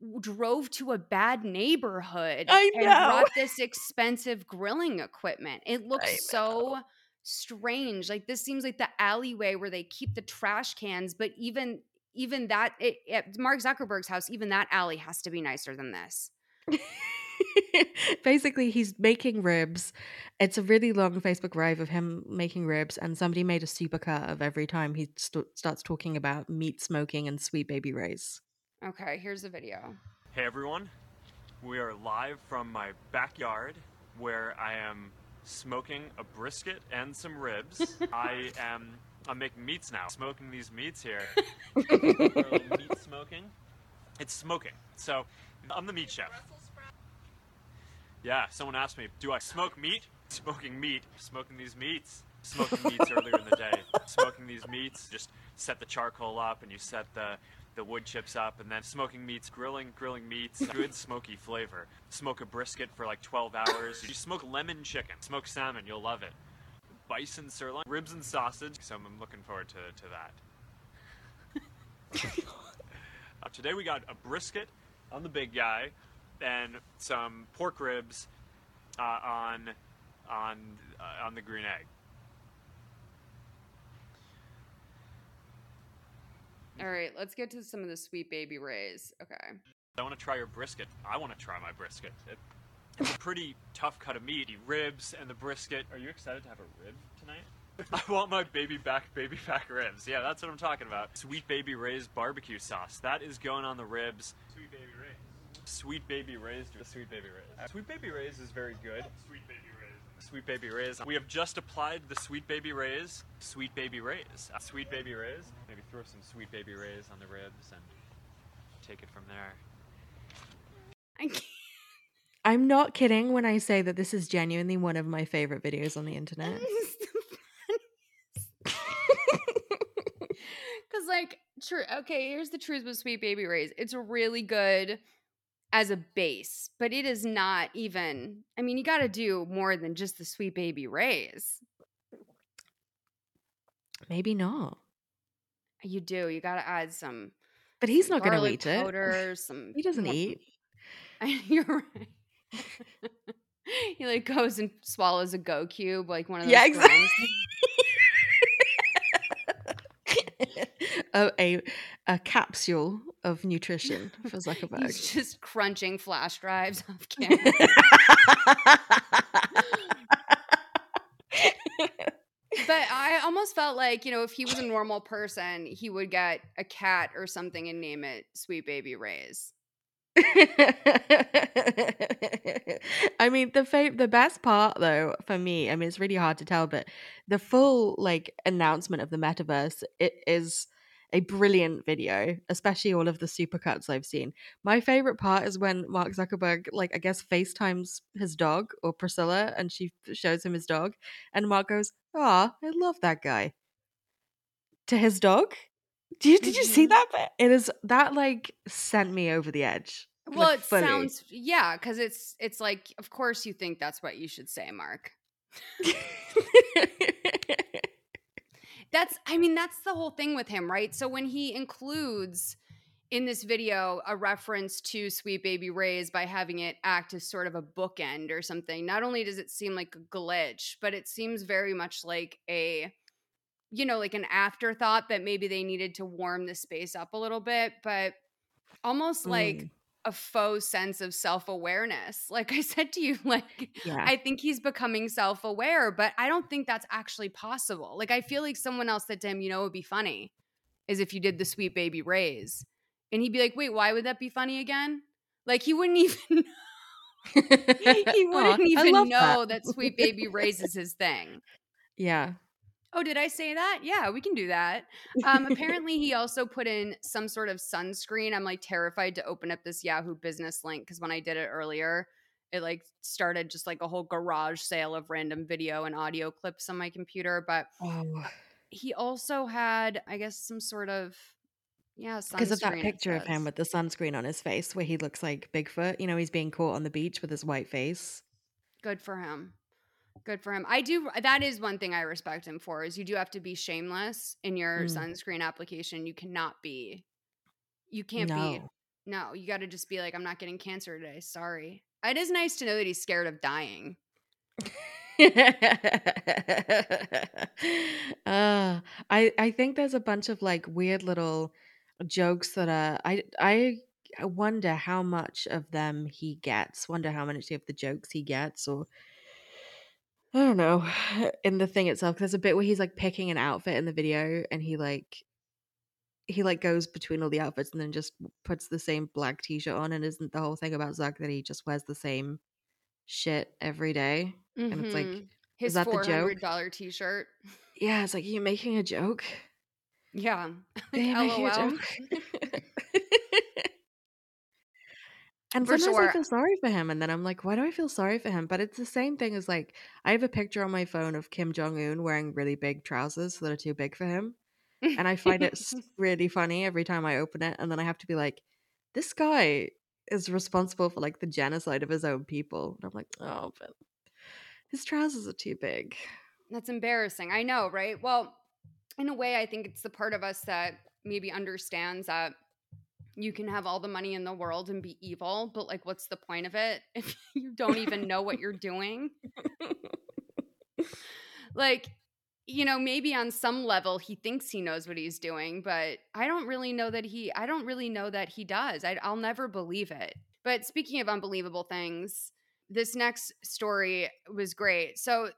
w- drove to a bad neighborhood I and know. brought this expensive grilling equipment. It looks so strange. Like this seems like the alleyway where they keep the trash cans, but even even that it, at Mark Zuckerberg's house, even that alley has to be nicer than this. Basically, he's making ribs. It's a really long Facebook Live of him making ribs, and somebody made a supercut of every time he st- starts talking about meat smoking and sweet baby rays. Okay, here's the video. Hey everyone, we are live from my backyard where I am smoking a brisket and some ribs. I am I'm making meats now. Smoking these meats here. For a little meat smoking. It's smoking. So I'm the meat chef. Yeah, someone asked me, do I smoke meat? Smoking meat. Smoking these meats. Smoking meats earlier in the day. Smoking these meats, just set the charcoal up and you set the the wood chips up and then smoking meats, grilling, grilling meats, good smoky flavor. Smoke a brisket for like 12 hours. You smoke lemon chicken, smoke salmon, you'll love it. Bison sirloin, ribs and sausage. So I'm looking forward to, to that. Uh, today we got a brisket on the big guy and some pork ribs uh, on on uh, on the green egg. All right, let's get to some of the sweet baby rays. Okay. I want to try your brisket. I want to try my brisket. It, it's a pretty tough cut of meat. The Ribs and the brisket. Are you excited to have a rib tonight? I want my baby back, baby back ribs. Yeah, that's what I'm talking about. Sweet baby Ray's barbecue sauce. That is going on the ribs. Sweet baby Ray's. Sweet Baby Ray's do Sweet Baby Ray's. Sweet Baby Ray's is very good. Sweet Baby Ray's. Sweet Baby Ray's. We have just applied the Sweet Baby Ray's. Sweet Baby Ray's. Sweet Baby Ray's. Maybe throw some Sweet Baby Ray's on the ribs and take it from there. I can't. I'm not kidding when I say that this is genuinely one of my favorite videos on the internet. Because, like, true. Okay, here's the truth with Sweet Baby Ray's. It's really good as a base, but it is not even. I mean, you got to do more than just the Sweet Baby Ray's. Maybe not. You do. You got to add some. But he's some not going to eat it. Some. He doesn't eat. You're right. he like goes and swallows a go cube, like one of those. Yeah, exactly. a a capsule of nutrition for He's Zuckerberg. just crunching flash drives off camera. but I almost felt like, you know, if he was a normal person, he would get a cat or something and name it Sweet Baby Ray's. I mean, the fa- the best part though for me, I mean, it's really hard to tell, but the full like announcement of the metaverse, it is a brilliant video, especially all of the supercuts I've seen. My favorite part is when Mark Zuckerberg, like, I guess, FaceTimes his dog or Priscilla, and she shows him his dog, and Mark goes, "Ah, I love that guy." To his dog. Did you, did you see Mhm. that bit? It is that like sent me over the edge. Well, like, it fully. sounds yeah, because it's it's like, of course you think that's what you should say, Mark. That's I mean, that's the whole thing with him, right? So when he includes in this video a reference to Sweet Baby Ray's by having it act as sort of a bookend or something, not only does it seem like a glitch, but it seems very much like a you know, like an afterthought that maybe they needed to warm the space up a little bit, but almost like Mm. A faux sense of self-awareness. Like I said to you, like Yeah. I think he's becoming self-aware, but I don't think that's actually possible. Like I feel like someone else said to him, you know, it would be funny is if you did the sweet baby rays. And he'd be like, wait, why would that be funny again? Like he wouldn't even he wouldn't I even know that. sweet baby rays is his thing. yeah. Oh, did I say that? Yeah, we can do that. Um, apparently, he also put in some sort of sunscreen. I'm like terrified to open up this Yahoo business link because when I did it earlier, it like started just like a whole garage sale of random video and audio clips on my computer. But Oh. he also had, I guess, some sort of yeah, Because of that picture of him with the sunscreen on his face where he looks like Bigfoot. You know, he's being caught on the beach with his white face. Good for him. Good for him. I do. That is one thing I respect him for. Is you do have to be shameless in your Mm. sunscreen application. You cannot be. You can't be. No. No, you got to just be like, I'm not getting cancer today. Sorry. It is nice to know that he's scared of dying. uh, I I think there's a bunch of like weird little jokes that are I I I wonder how much of them he gets. Wonder how much of the jokes he gets, or I don't know. In the thing itself, there's a bit where he's like picking an outfit in the video, and he like he like goes between all the outfits and then just puts the same black t-shirt on. And isn't the whole thing about Zuck that he just wears the same shit every day? And it's like, Mhm. his that the four joke? hundred dollar t shirt. yeah, it's like, you making a joke? Yeah. Are you making a LOL. joke? And For sometimes I feel sorry for him, and then I'm like, why do I feel sorry for him? But it's the same thing as like I have a picture on my phone of Kim Jong Un wearing really big trousers that are too big for him, and I find it really funny every time I open it, and then I have to be like, this guy is responsible for like the genocide of his own people, and I'm like, oh, but his trousers are too big. That's embarrassing. I know, right? Well, in a way, I think it's the part of us that maybe understands that you can have all the money in the world and be evil, but like, what's the point of it if you don't even know what you're doing? like, you know, maybe on some level he thinks he knows what he's doing, but I don't really know that he, I don't really know that he does. I, I'll never believe it. But speaking of unbelievable things, this next story was great. So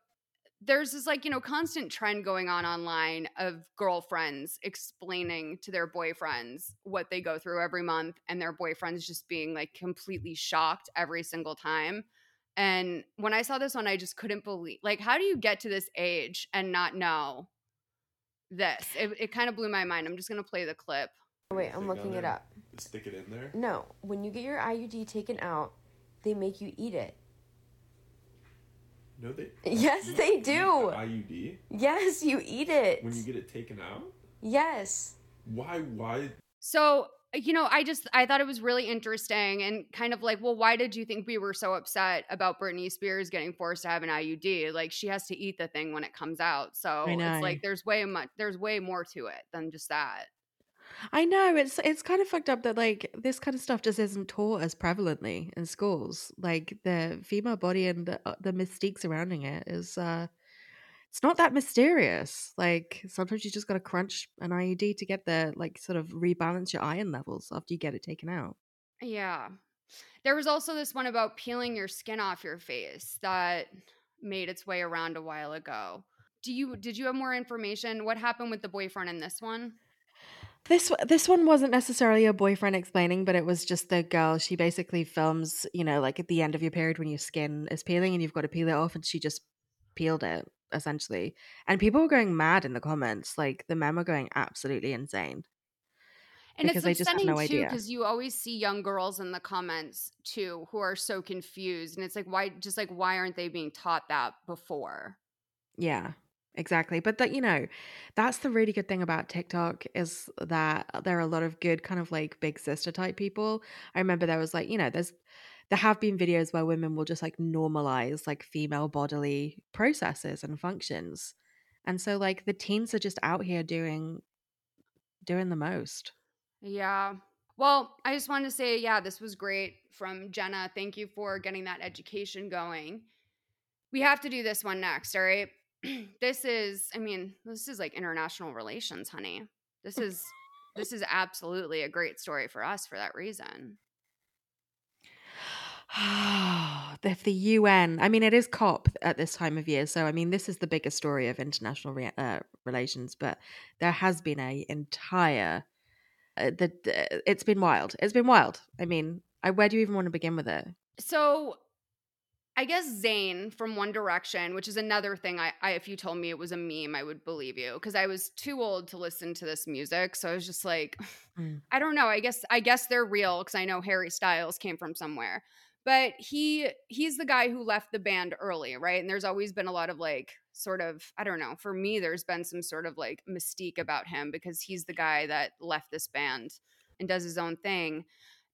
there's this like you know constant trend going on online of girlfriends explaining to their boyfriends what they go through every month and their boyfriends just being like completely shocked every single time and when i saw this one i just couldn't believe like how do you get to this age and not know this it, it kind of blew my mind i'm just gonna play the clip oh, Wait, I'm looking it up. Stick it in there. No, when you get your IUD taken out, they make you eat it. No, they. Yes, they do. IUD Yes, you eat it. when you get it taken out. Yes. Why? Why? So, you know, I just I thought it was really interesting and kind of like, well, why did you think we were so upset about Britney Spears getting forced to have an IUD? Like she has to eat the thing when it comes out. So it's like there's way much there's way more to it than just that. I know it's it's kind of fucked up that like this kind of stuff just isn't taught as prevalently in schools. Like the female body and the uh, the mystique surrounding it is uh it's not that mysterious. Like sometimes you just got to crunch an IUD to get the like sort of rebalance your iron levels after you get it taken out. Yeah. There was also this one about peeling your skin off your face that made its way around a while ago. Do you did you have more information? What happened with the boyfriend in this one? This this one wasn't necessarily a boyfriend explaining, but it was just the girl. She basically films, you know, like at the end of your period when your skin is peeling and you've got to peel it off, and she just peeled it essentially. And people were going mad in the comments. Like the men were going absolutely insane. And because it's upsetting no too, because you always see young girls in the comments too who are so confused, and it's like, why? Just like, why aren't they being taught that before? Yeah, exactly. But that you know, that's the really good thing about TikTok is that there are a lot of good kind of like big sister type people. I remember there was like, you know, there's there have been videos where women will just like normalize like female bodily processes and functions. And so like the teens are just out here doing doing the most. Yeah. Well, I just wanted to say, yeah, this was great from Jenna. Thank you for getting that education going. We have to do this one next, all right? this is, I mean, this is like international relations, honey. This is this is absolutely a great story for us for that reason. if the UN, I mean, it is COP at this time of year, so I mean, this is the biggest story of international re- uh, relations. But there has been a entire, uh, the, the- it's been wild. It's been wild. I mean, I, where do you even want to begin with it? So I guess Zayn from One Direction, which is another thing I, I if you told me it was a meme, I would believe you because I was too old to listen to this music. So I was just like, Mm. I don't know. I guess I guess they're real because I know Harry Styles came from somewhere. But he he's the guy who left the band early, right? And there's always been a lot of like sort of I don't know. For me, there's been some sort of like mystique about him because he's the guy that left this band and does his own thing.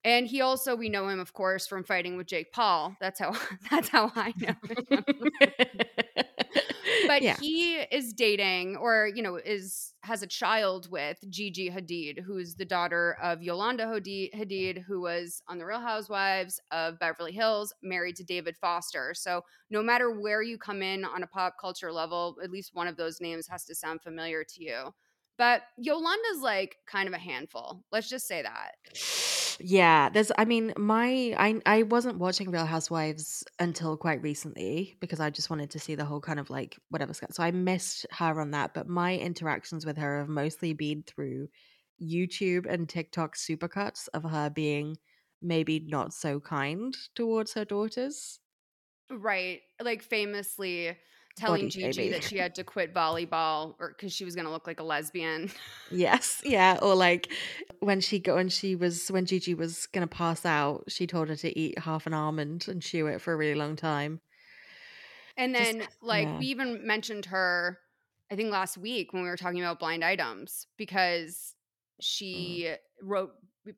And he also we know him of course from fighting with Jake Paul. That's how that's how I know him. but Yeah. he is dating or you know is has a child with Gigi Hadid who's the daughter of Yolanda Hadid, Hadid who was on the Real Housewives of Beverly Hills married to David Foster so no matter where you come in on a pop culture level at least one of those names has to sound familiar to you but Yolanda's like kind of a handful let's just say that Yeah, there's. I mean, my I I wasn't watching Real Housewives until quite recently because I just wanted to see the whole kind of like whatever. So I missed her on that, but my interactions with her have mostly been through YouTube and TikTok supercuts of her being maybe not so kind towards her daughters. Right. Like famously telling Gigi shaming. that she had to quit volleyball or because she was going to look like a lesbian. Yes, yeah, or like when she go when she was when Gigi was gonna pass out, she told her to eat half an almond and chew it for a really long time. And Just- then, like, yeah. we even mentioned her, I think last week when we were talking about blind items because mm. she wrote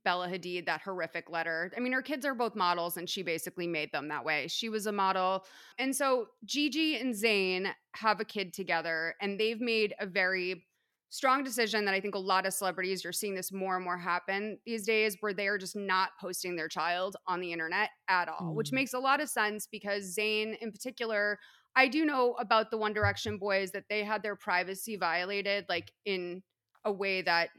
Bella Hadid that horrific letter. I mean, her kids are both models and she basically made them that way. She was a model. And so Gigi and Zayn have a kid together and they've made a very strong decision that I think a lot of celebrities, you're seeing this more and more happen these days, where they are just not posting their child on the internet at all, which Mm. makes a lot of sense because Zayn, in particular, I do know about the One Direction boys that they had their privacy violated, like in a way that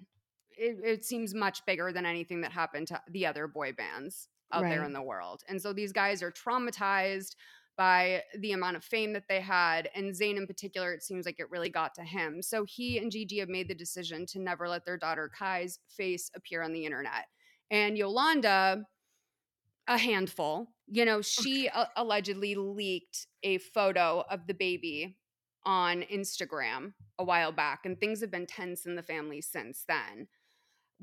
it, it seems much bigger than anything that happened to the other boy bands out there in the world. And so these guys are traumatized by the amount of fame that they had. And Zayn, in particular, it seems like it really got to him. So he and Gigi have made the decision to never let their daughter Kai's face appear on the internet. And Yolanda, a handful, you know, she a- allegedly leaked a photo of the baby on Instagram a while back, and things have been tense in the family since then.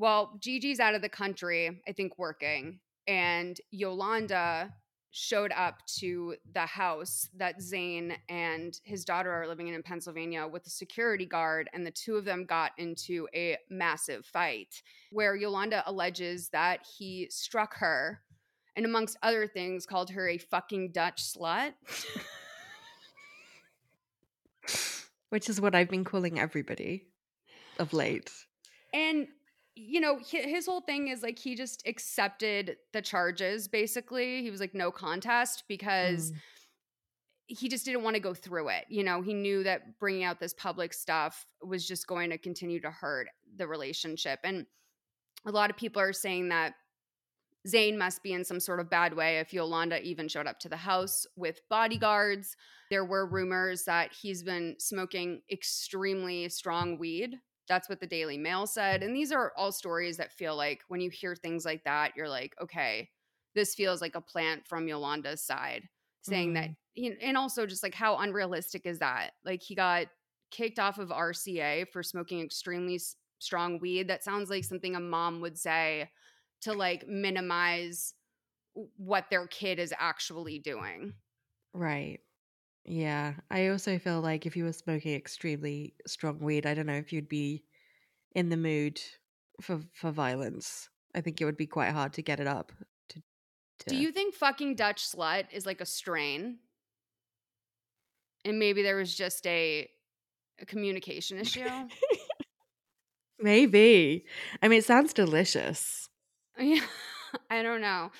Well, Gigi's out of the country, I think, working, and Yolanda showed up to the house that Zayn and his daughter are living in in Pennsylvania with a security guard, and the two of them got into a massive fight where Yolanda alleges that he struck her and, amongst other things, called her a fucking Dutch slut. Which is what I've been calling everybody of late. And you know, his whole thing is like he just accepted the charges basically. He was like no contest because Mm. he just didn't want to go through it. You know, he knew that bringing out this public stuff was just going to continue to hurt the relationship. And a lot of people are saying that Zayn must be in some sort of bad way if Yolanda even showed up to the house with bodyguards. There were rumors that he's been smoking extremely strong weed. That's what the Daily Mail said. And these are all stories that feel like when you hear things like that, you're like, okay, this feels like a plant from Yolanda's side saying that, mm. you know, and also just like how unrealistic is that? Like he got kicked off of RCA for smoking extremely s- strong weed. That sounds like something a mom would say to like minimize what their kid is actually doing. Right. Yeah. I also feel like if you were smoking extremely strong weed, I don't know if you'd be in the mood for for violence. I think it would be quite hard to get it up. To, to... Do you think fucking Dutch slut is like a strain? And maybe there was just a, a communication issue? Maybe. I mean, it sounds delicious. Yeah, I don't know.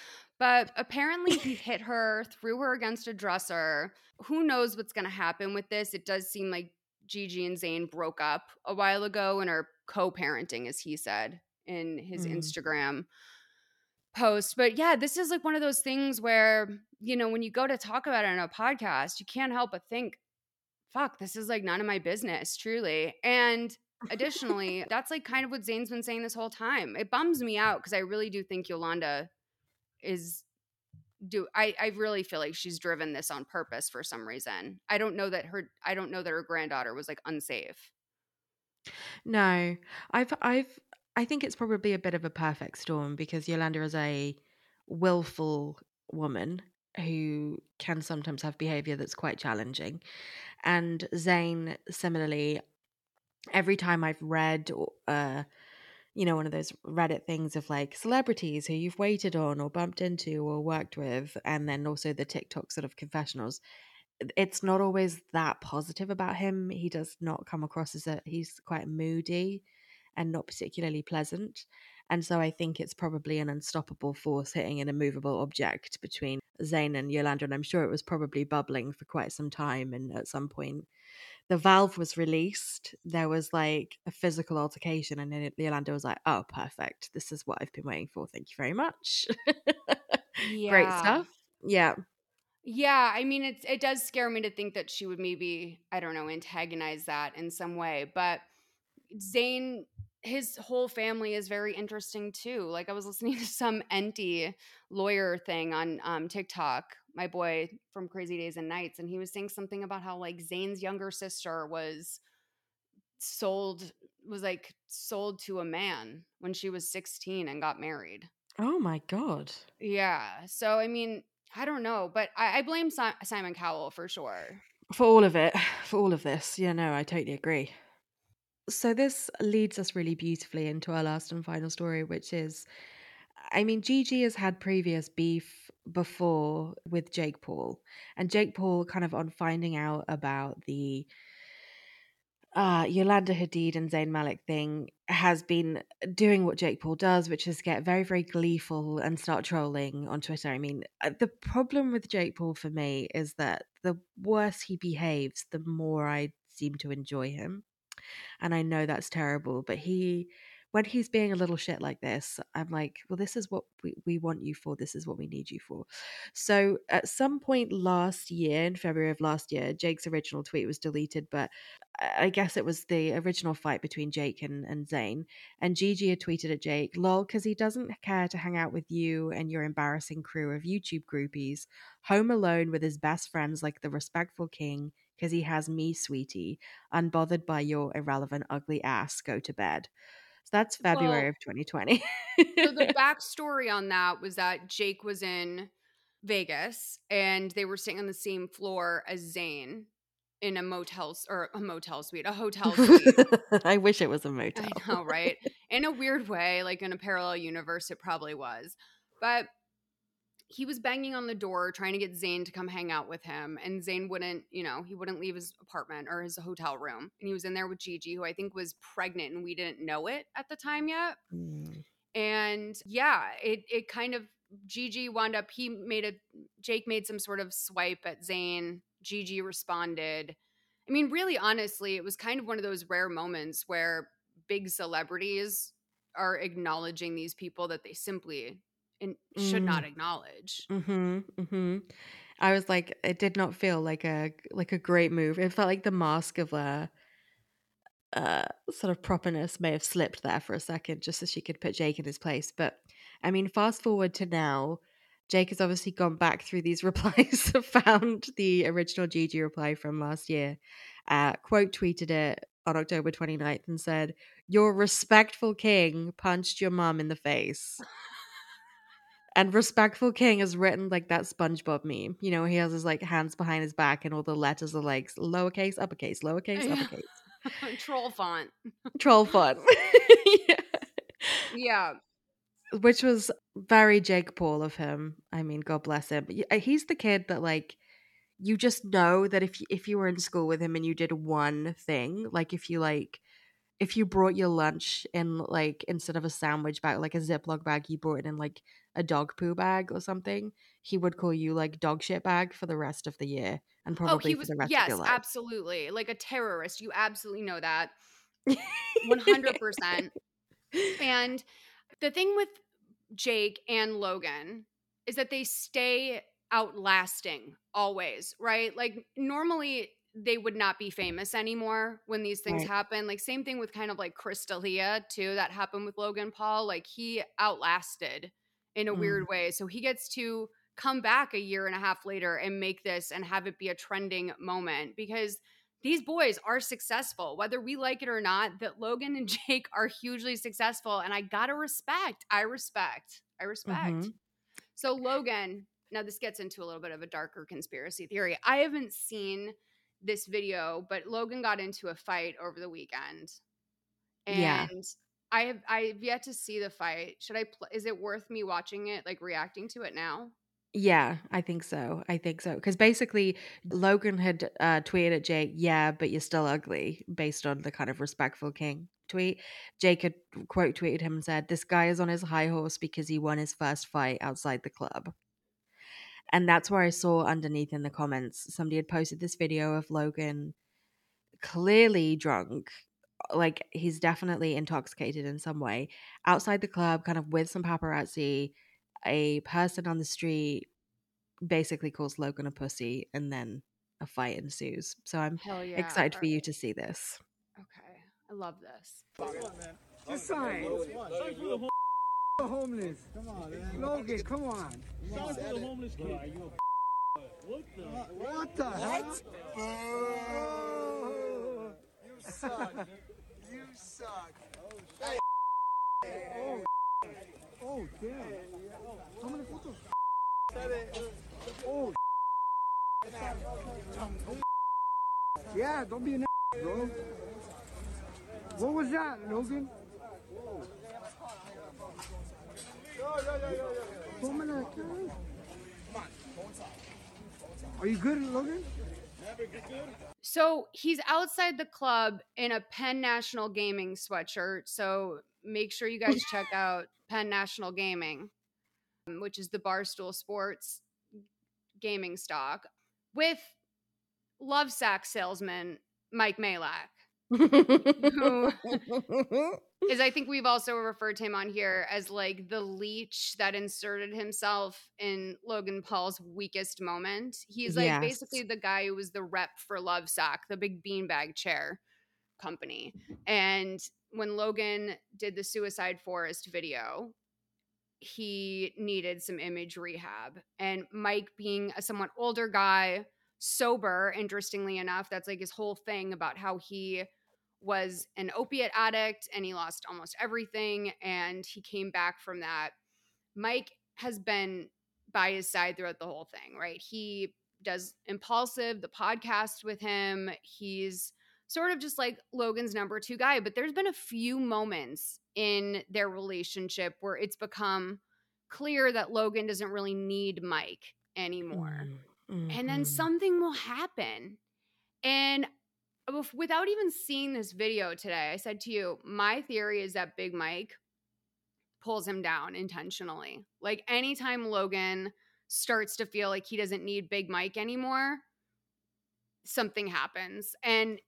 But apparently he hit her, threw her against a dresser. Who knows what's going to happen with this? It does seem like Gigi and Zayn broke up a while ago and are co-parenting as he said in his Mm. Instagram post. But yeah, this is like one of those things where, you know, when you go to talk about it on a podcast, you can't help but think, fuck, this is like none of my business, truly. And additionally, that's like kind of what Zayn's been saying this whole time. It bums me out because I really do think Yolanda is do I, I really feel like she's driven this on purpose for some reason. I don't know that her I don't know that her granddaughter was like unsafe. No, I've, I've, I think it's probably a bit of a perfect storm because Yolanda is a willful woman who can sometimes have behavior that's quite challenging. And Zayn similarly, every time I've read, uh, you know, one of those Reddit things of like celebrities who you've waited on or bumped into or worked with, and then also the TikTok sort of confessionals, it's not always that positive about him. He does not come across as a he's quite moody and not particularly pleasant. And so I think it's probably an unstoppable force hitting an immovable object between Zayn and Yolanda. And I'm sure it was probably bubbling for quite some time. And at some point, the valve was released. There was like a physical altercation. And then Yolanda was like, oh, perfect. This is what I've been waiting for. Thank you very much. Great stuff. Yeah. Yeah, I mean it's it does scare me to think that she would maybe, I don't know, antagonize that in some way. But Zayn his whole family is very interesting too. Like I was listening to some Enty lawyer thing on um, TikTok, my boy from Crazy Days and Nights, and he was saying something about how like Zayn's younger sister was sold was like sold to a man when she was 16 and got married. Oh my God. Yeah. So I mean, I don't know, but I, I blame si- Simon Cowell for sure. For all of it, for all of this. Yeah, no, I totally agree. So this leads us really beautifully into our last and final story, which is I mean, Gigi has had previous beef before with Jake Paul, and Jake Paul kind of on finding out about the uh, Yolanda Hadid and Zayn Malik thing has been doing what Jake Paul does, which is get very, very gleeful and start trolling on Twitter. I mean, uh, the problem with Jake Paul for me is that the worse he behaves, the more I seem to enjoy him. And I know that's terrible, but he when he's being a little shit like this, I'm like, well, this is what we, we want you for. This is what we need you for. So at some point last year, in February of last year, Jake's original tweet was deleted, but I guess it was the original fight between Jake and, and Zayn. And Gigi had tweeted at Jake, lol, because he doesn't care to hang out with you and your embarrassing crew of YouTube groupies, home alone with his best friends like the respectful king, because he has me, sweetie, unbothered by your irrelevant, ugly ass, go to bed. So that's February Well, of 2020. so the backstory on that was that Jake was in Vegas and they were sitting on the same floor as Zayn in a motel or a motel suite, a hotel suite. I wish it was a motel. I know, right? In a weird way, like in a parallel universe, it probably was. But he was banging on the door trying to get Zayn to come hang out with him. And Zayn wouldn't, you know, he wouldn't leave his apartment or his hotel room. And he was in there with Gigi, who I think was pregnant and we didn't know it at the time yet. Mm. And yeah, it it kind of Gigi wound up he made a Jake made some sort of swipe at Zayn. Gigi responded. I mean, really honestly, it was kind of one of those rare moments where big celebrities are acknowledging these people that they simply in, should not Mm. acknowledge. Mm-hmm. Mm-hmm. I was like, it did not feel like a like a great move. It felt like the mask of a uh sort of properness may have slipped there for a second, just so she could put Jake in his place. But I mean, fast forward to now, Jake has obviously gone back through these replies, found the original Gigi reply from last year, uh, quote tweeted it on October 29th and said, Your respectful king punched your mom in the face. And Respectful King has written like that SpongeBob meme. You know, he has his like hands behind his back and all the letters are like lowercase, uppercase, lowercase, uppercase. Troll font. Troll font. Yeah. yeah. Which was very Jake Paul of him. I mean, God bless him. Uh, He's the kid that like you just know that if if you were in school with him and you did one thing, like if you like if you brought your lunch in like instead of a sandwich bag, like a Ziploc bag, you brought it in like a dog poo bag or something, he would call you like dog shit bag for the rest of the year and probably Oh, probably he for was the rest of yes, your life. absolutely. Like a terrorist. You absolutely know that. 100%. And the thing with Jake and Logan is that they stay outlasting always, right? Like normally they would not be famous anymore when these things Right. happen. Like same thing with kind of like Chris D'Elia too. That happened with Logan Paul. Like he outlasted in a Mm. weird way. So he gets to come back a year and a half later and make this and have it be a trending moment because these boys are successful, whether we like it or not. That Logan and Jake are hugely successful, and I gotta respect. I respect. I respect. Mhm. So Logan, now this gets into a little bit of a darker conspiracy theory. I haven't seen this video, but Logan got into a fight over the weekend, and Yeah. I have I've yet to see the fight. Should I? Pl- is it worth me watching it, like reacting to it now? Yeah, I think so. I think so. Because basically, Logan had uh, tweeted at Jake, yeah, but you're still ugly, based on the kind of respectful king tweet. Jake had quote tweeted him and said, This guy is on his high horse because he won his first fight outside the club. And that's where I saw underneath in the comments, somebody had posted this video of Logan clearly drunk. Like he's definitely intoxicated in some way outside the club, kind of with some paparazzi. A person on the street basically calls Logan a pussy, and then a fight ensues. So I'm yeah! excited for you to see this. Okay, I love this. Just sign. Sign for the homeless. Come on. Logan, come on. Sign for the. What the? What the hell? You suck. You suck. Oh, oh, damn. How many photos? Oh, yeah, don't be an bro. What was that, Logan? Dominic, Are you good, Logan? So he's outside the club in a Penn National Gaming sweatshirt. So make sure you guys check out Penn National Gaming, um, which is the Barstool Sports gaming stock, with Lovesac salesman Mike Majlak, who is I think we've also referred to him on here as like the leech that inserted himself in Logan Paul's weakest moment. He's like Yes. basically the guy who was the rep for Lovesac, the big beanbag chair company. And when Logan did the Suicide Forest video, he needed some image rehab. And Mike, being a somewhat older guy, sober, interestingly enough, that's like his whole thing about how he was an opiate addict and he lost almost everything and he came back from that. Mike has been by his side throughout the whole thing, right? He does Impulsive, the podcast with him. He's sort of just like Logan's number two guy, but there's been a few moments in their relationship where it's become clear that Logan doesn't really need Mike anymore. And then Mhm. something will happen. And without even seeing this video today, I said to you, my theory is that Big Mike pulls him down intentionally. Like anytime Logan starts to feel like he doesn't need Big Mike anymore, something happens. And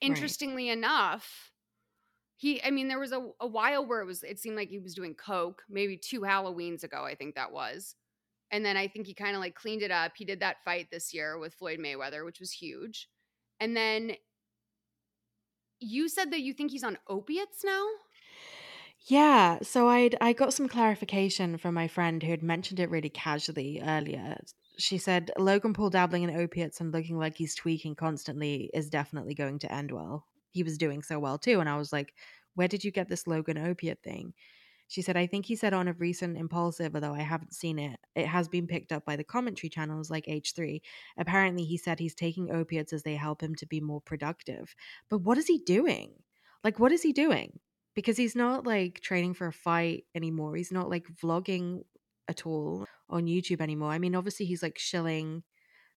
interestingly enough, he I mean there was a, a while where it was it seemed like he was doing coke, maybe two Halloweens ago, I think that was. And then I think he kind of like cleaned it up. He did that fight this year with Floyd Mayweather, which was huge. And then you said that you think he's on opiates now? Yeah, so I'd I got some clarification from my friend who had mentioned it really casually earlier. She said Logan Paul dabbling in opiates and looking like he's tweaking constantly is definitely going to end well. He was doing so well too, and I was like, "Where did you get this Logan opiate thing?" She said, "I think he said on a recent Impulsive, although I haven't seen it. It has been picked up by the commentary channels like H3. Apparently, he said he's taking opiates as they help him to be more productive. But what is he doing? Like, what is he doing?" because he's not like training for a fight anymore. He's not like vlogging at all on YouTube anymore. I mean, obviously he's like shilling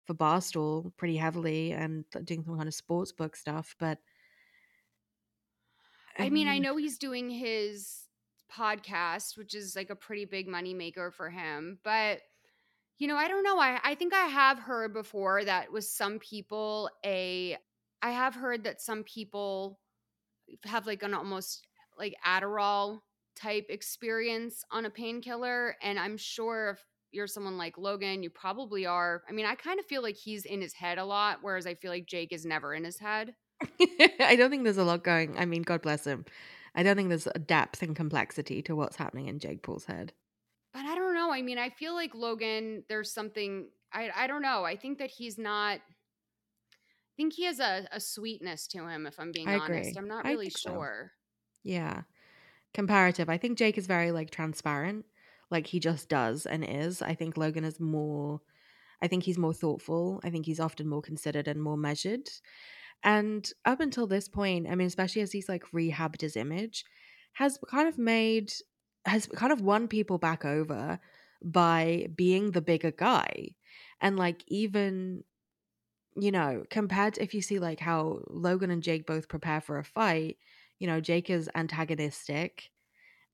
for Barstool pretty heavily and doing some kind of sports book stuff, but I mean, I know he's doing his podcast, which is like a pretty big money maker for him, but you know, I don't know. I, I think I have heard before that with some people a I have heard that some people have like an almost like Adderall type experience on a painkiller. And I'm sure if you're someone like Logan, you probably are. I mean, I kind of feel like he's in his head a lot, whereas I feel like Jake is never in his head. I don't think there's a lot going. I mean, God bless him. I don't think there's a depth and complexity to what's happening in Jake Paul's head. But I don't know. I mean, I feel like Logan, there's something I I don't know. I think that he's not I think he has a, a sweetness to him, if I'm being I honest. agree. I'm not really think so. sure. Yeah. Comparative. I think Jake is very like transparent. Like he just does and is. I think Logan is more I think he's more thoughtful. I think he's often more considered and more measured. And up until this point, I mean, especially as he's like rehabbed his image, has kind of made has kind of won people back over by being the bigger guy. And like even you know, compared to if you see like how Logan and Jake both prepare for a fight, you know, Jake is antagonistic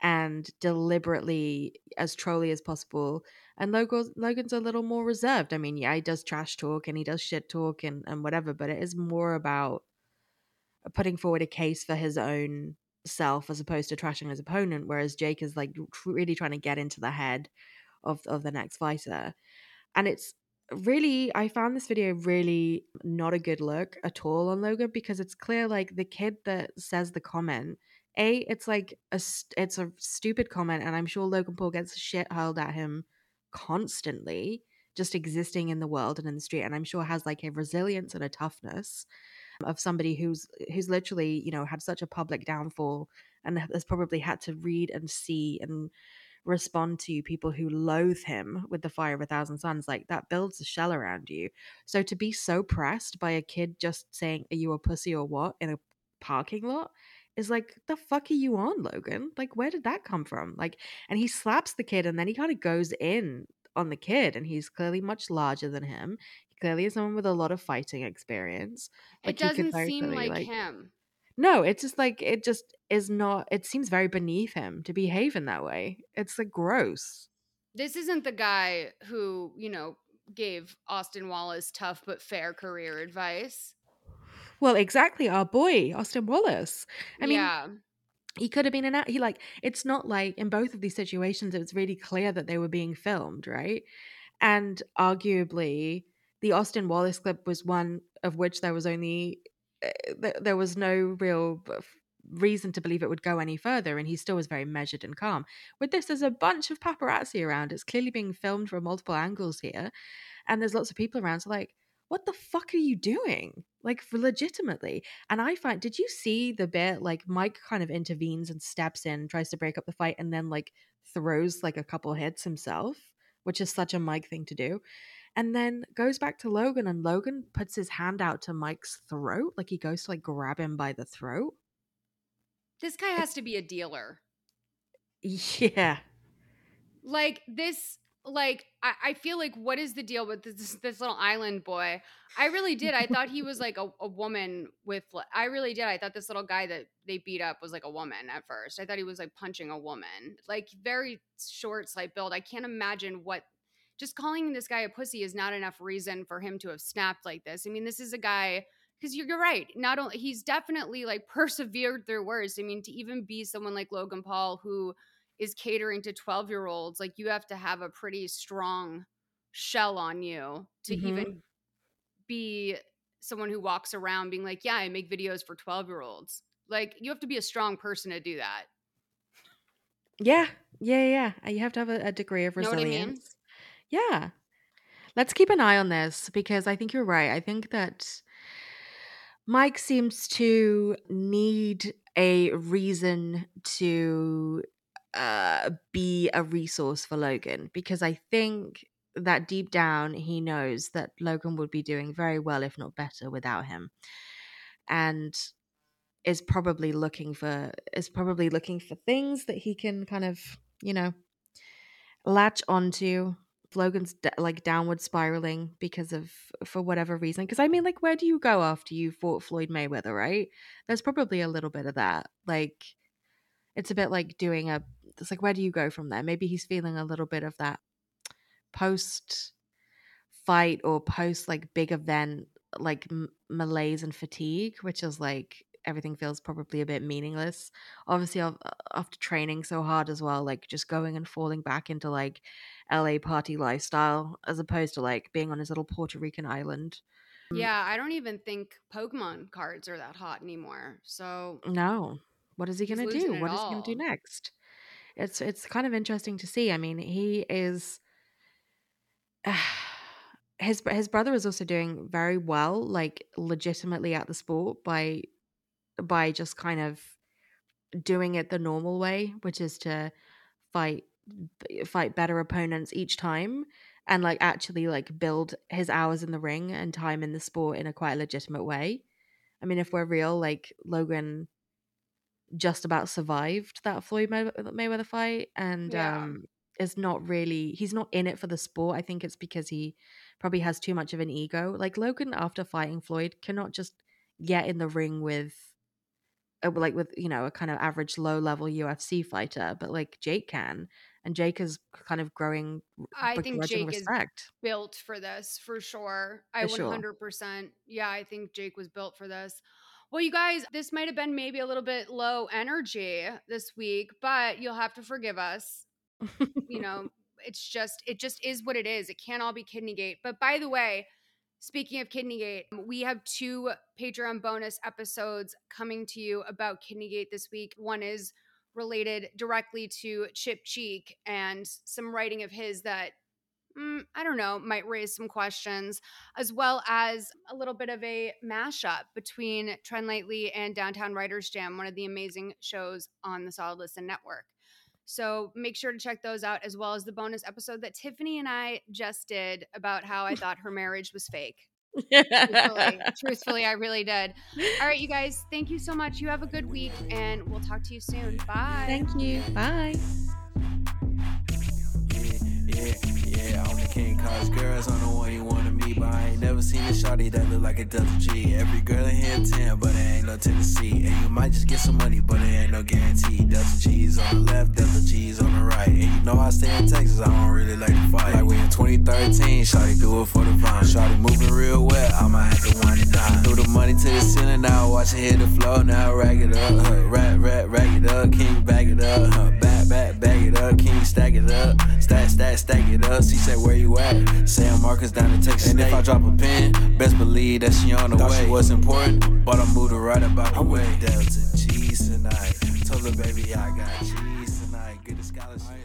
and deliberately as trolly as possible. And Logan's, Logan's a little more reserved. I mean, yeah, he does trash talk and he does shit talk and, and whatever, but it is more about putting forward a case for his own self as opposed to trashing his opponent. Whereas Jake is like really trying to get into the head of of the next fighter, and it's really I found this video really not a good look at all on Logan because it's clear like the kid that says the comment. A, it's like a it's a stupid comment, and I'm sure Logan Paul gets shit hurled at him constantly, just existing in the world and in the street, and I'm sure has like a resilience and a toughness of somebody who's who's literally you know had such a public downfall and has probably had to read and see and respond to people who loathe him with the fire of a thousand suns like that builds a shell around you. So to be so pressed by a kid just saying are you a pussy or what? in a parking lot is like the fuck are you on logan like where did that come from like and he slaps the kid and then he kind of goes in on the kid and he's clearly much larger than him he clearly is someone with a lot of fighting experience it Like, could doesn't seem clearly, like, him. no, it's just like it just is not. It seems very beneath him to behave in that way. It's like gross. This isn't the guy who, you know, gave Austin Wallace tough but fair career advice. Well, exactly. Our boy Austin Wallace. I mean, yeah. he could have been an act- he like it's not like in both of these situations it was really clear that they were being filmed right and arguably the austin wallace clip was one of which there was only uh, th- there was no real reason to believe it would go any further and he still was very measured and calm with this there's a bunch of paparazzi around it's clearly being filmed from multiple angles here and there's lots of people around so like what the fuck are you doing? Like for legitimately. And i find did you see the bit like mike kind of intervenes and steps in tries to break up the fight and then like throws like a couple hits himself which is such a mike thing to do and then goes back to logan and logan puts his hand out to mike's throat like he goes to like grab him by the throat? This guy has to be a dealer. yeah. Like this like I, I feel like what is the deal with this this little island boy? I really did. I thought he was like a, a woman with i really did. I thought this little guy that they beat up was like a woman at first. I thought he was like punching a woman. Like very short slight build. I can't imagine what just calling this guy a pussy is not enough reason for him to have snapped like this. I mean this is a guy because you're, you're right. Not only he's definitely like persevered through worse. I mean to even be someone like logan paul who is catering to 12 year olds like you have to have a pretty strong shell on you to Mhm. even be someone who walks around being like yeah i make videos for 12 year olds like you have to be a strong person to do that yeah yeah yeah you have to have a, a degree of what I resilience mean? Yeah. Let's keep an eye on this because I think you're right. I think that Mike seems to need a reason to uh, be a resource for Logan because I think that deep down he knows that Logan would be doing very well, if not better, without him. And is probably looking for is probably looking for things that he can kind of, you know, latch onto. Logan's like downward spiraling because of for whatever reason because i mean like where do you go after you fought floyd mayweather right? There's probably a little bit of that. Like it's a bit like doing a it's like where do you go from there? Maybe he's feeling a little bit of that post fight or post like big event like m- malaise and fatigue which is like everything feels probably a bit meaningless. Obviously uh, after training so hard as well like just going and falling back into like la party lifestyle as opposed to like being on his little puerto rican island. Mm. Yeah i don't even think pokemon cards are that hot anymore so no. What is he gonna losing do? what is he gonna do next it's it's kind of interesting to see. I mean he is his his brother is also doing very well like legitimately at the sport by by just kind of doing it the normal way which is to fight fight better opponents each time and like actually like build his hours in the ring and time in the sport in a quite legitimate way. I mean if we're real like logan just about survived that floyd May- mayweather fight and Yeah. um is not really he's not in it for the sport i think it's because he probably has too much of an ego like logan after fighting floyd cannot just get in the ring with uh, like with you know a kind of average low level ufc fighter but like jake can and jake is kind of growing I think Jake respect is built for this for sure. I For sure. 100%. Yeah, I think Jake was built for this. Well, you guys, this might have been maybe a little bit low energy this week, but you'll have to forgive us. you know, it's just it just is what it is. It can't all be Kidneygate. But by the way, speaking of Kidneygate, we have two Patreon bonus episodes coming to you about Kidneygate this week. One is related directly to Chip Cheek and some writing of his that mm, I don't know, might raise some questions, as well as a little bit of a mashup between Trend Lately and Downtown Writers Jam, one of the amazing shows on the Solid Listen Network. So make sure to check those out, as well as the bonus episode that Tiffany and I just did about how I thought her marriage was fake. truthfully, truthfully, I really did. All right, you guys, thank you so much. You have a good week, and we'll talk to you soon. Bye. thank you bye king, cause girls on the one you wanna meet, but I ain't never seen a shawty that look like a double G. Every girl in here 10, but it ain't no Tennessee. And you might just get some money, but it ain't no guarantee. Delta G's on the left, Delta G's on the right. And you know I stay in Texas, I don't really like to fight. Like we in 2013, shawty do it for the vine. Shawty moving real well, I might have to wind it down. Threw the money to the ceiling, now watch it hit the floor. Now rack it up, huh? Rack, rack, rack it up, king back it up, huh? Back, back, back it up, king stack it up. Stack, stack, stack it up. She said, Where you at? San Marcos down in Texas. And if I drop a pin, best believe that she on the Thought way. She was important, but I moved her right about the way. Delta G's tonight. Told her, baby, I got G's tonight. Get a scholarship.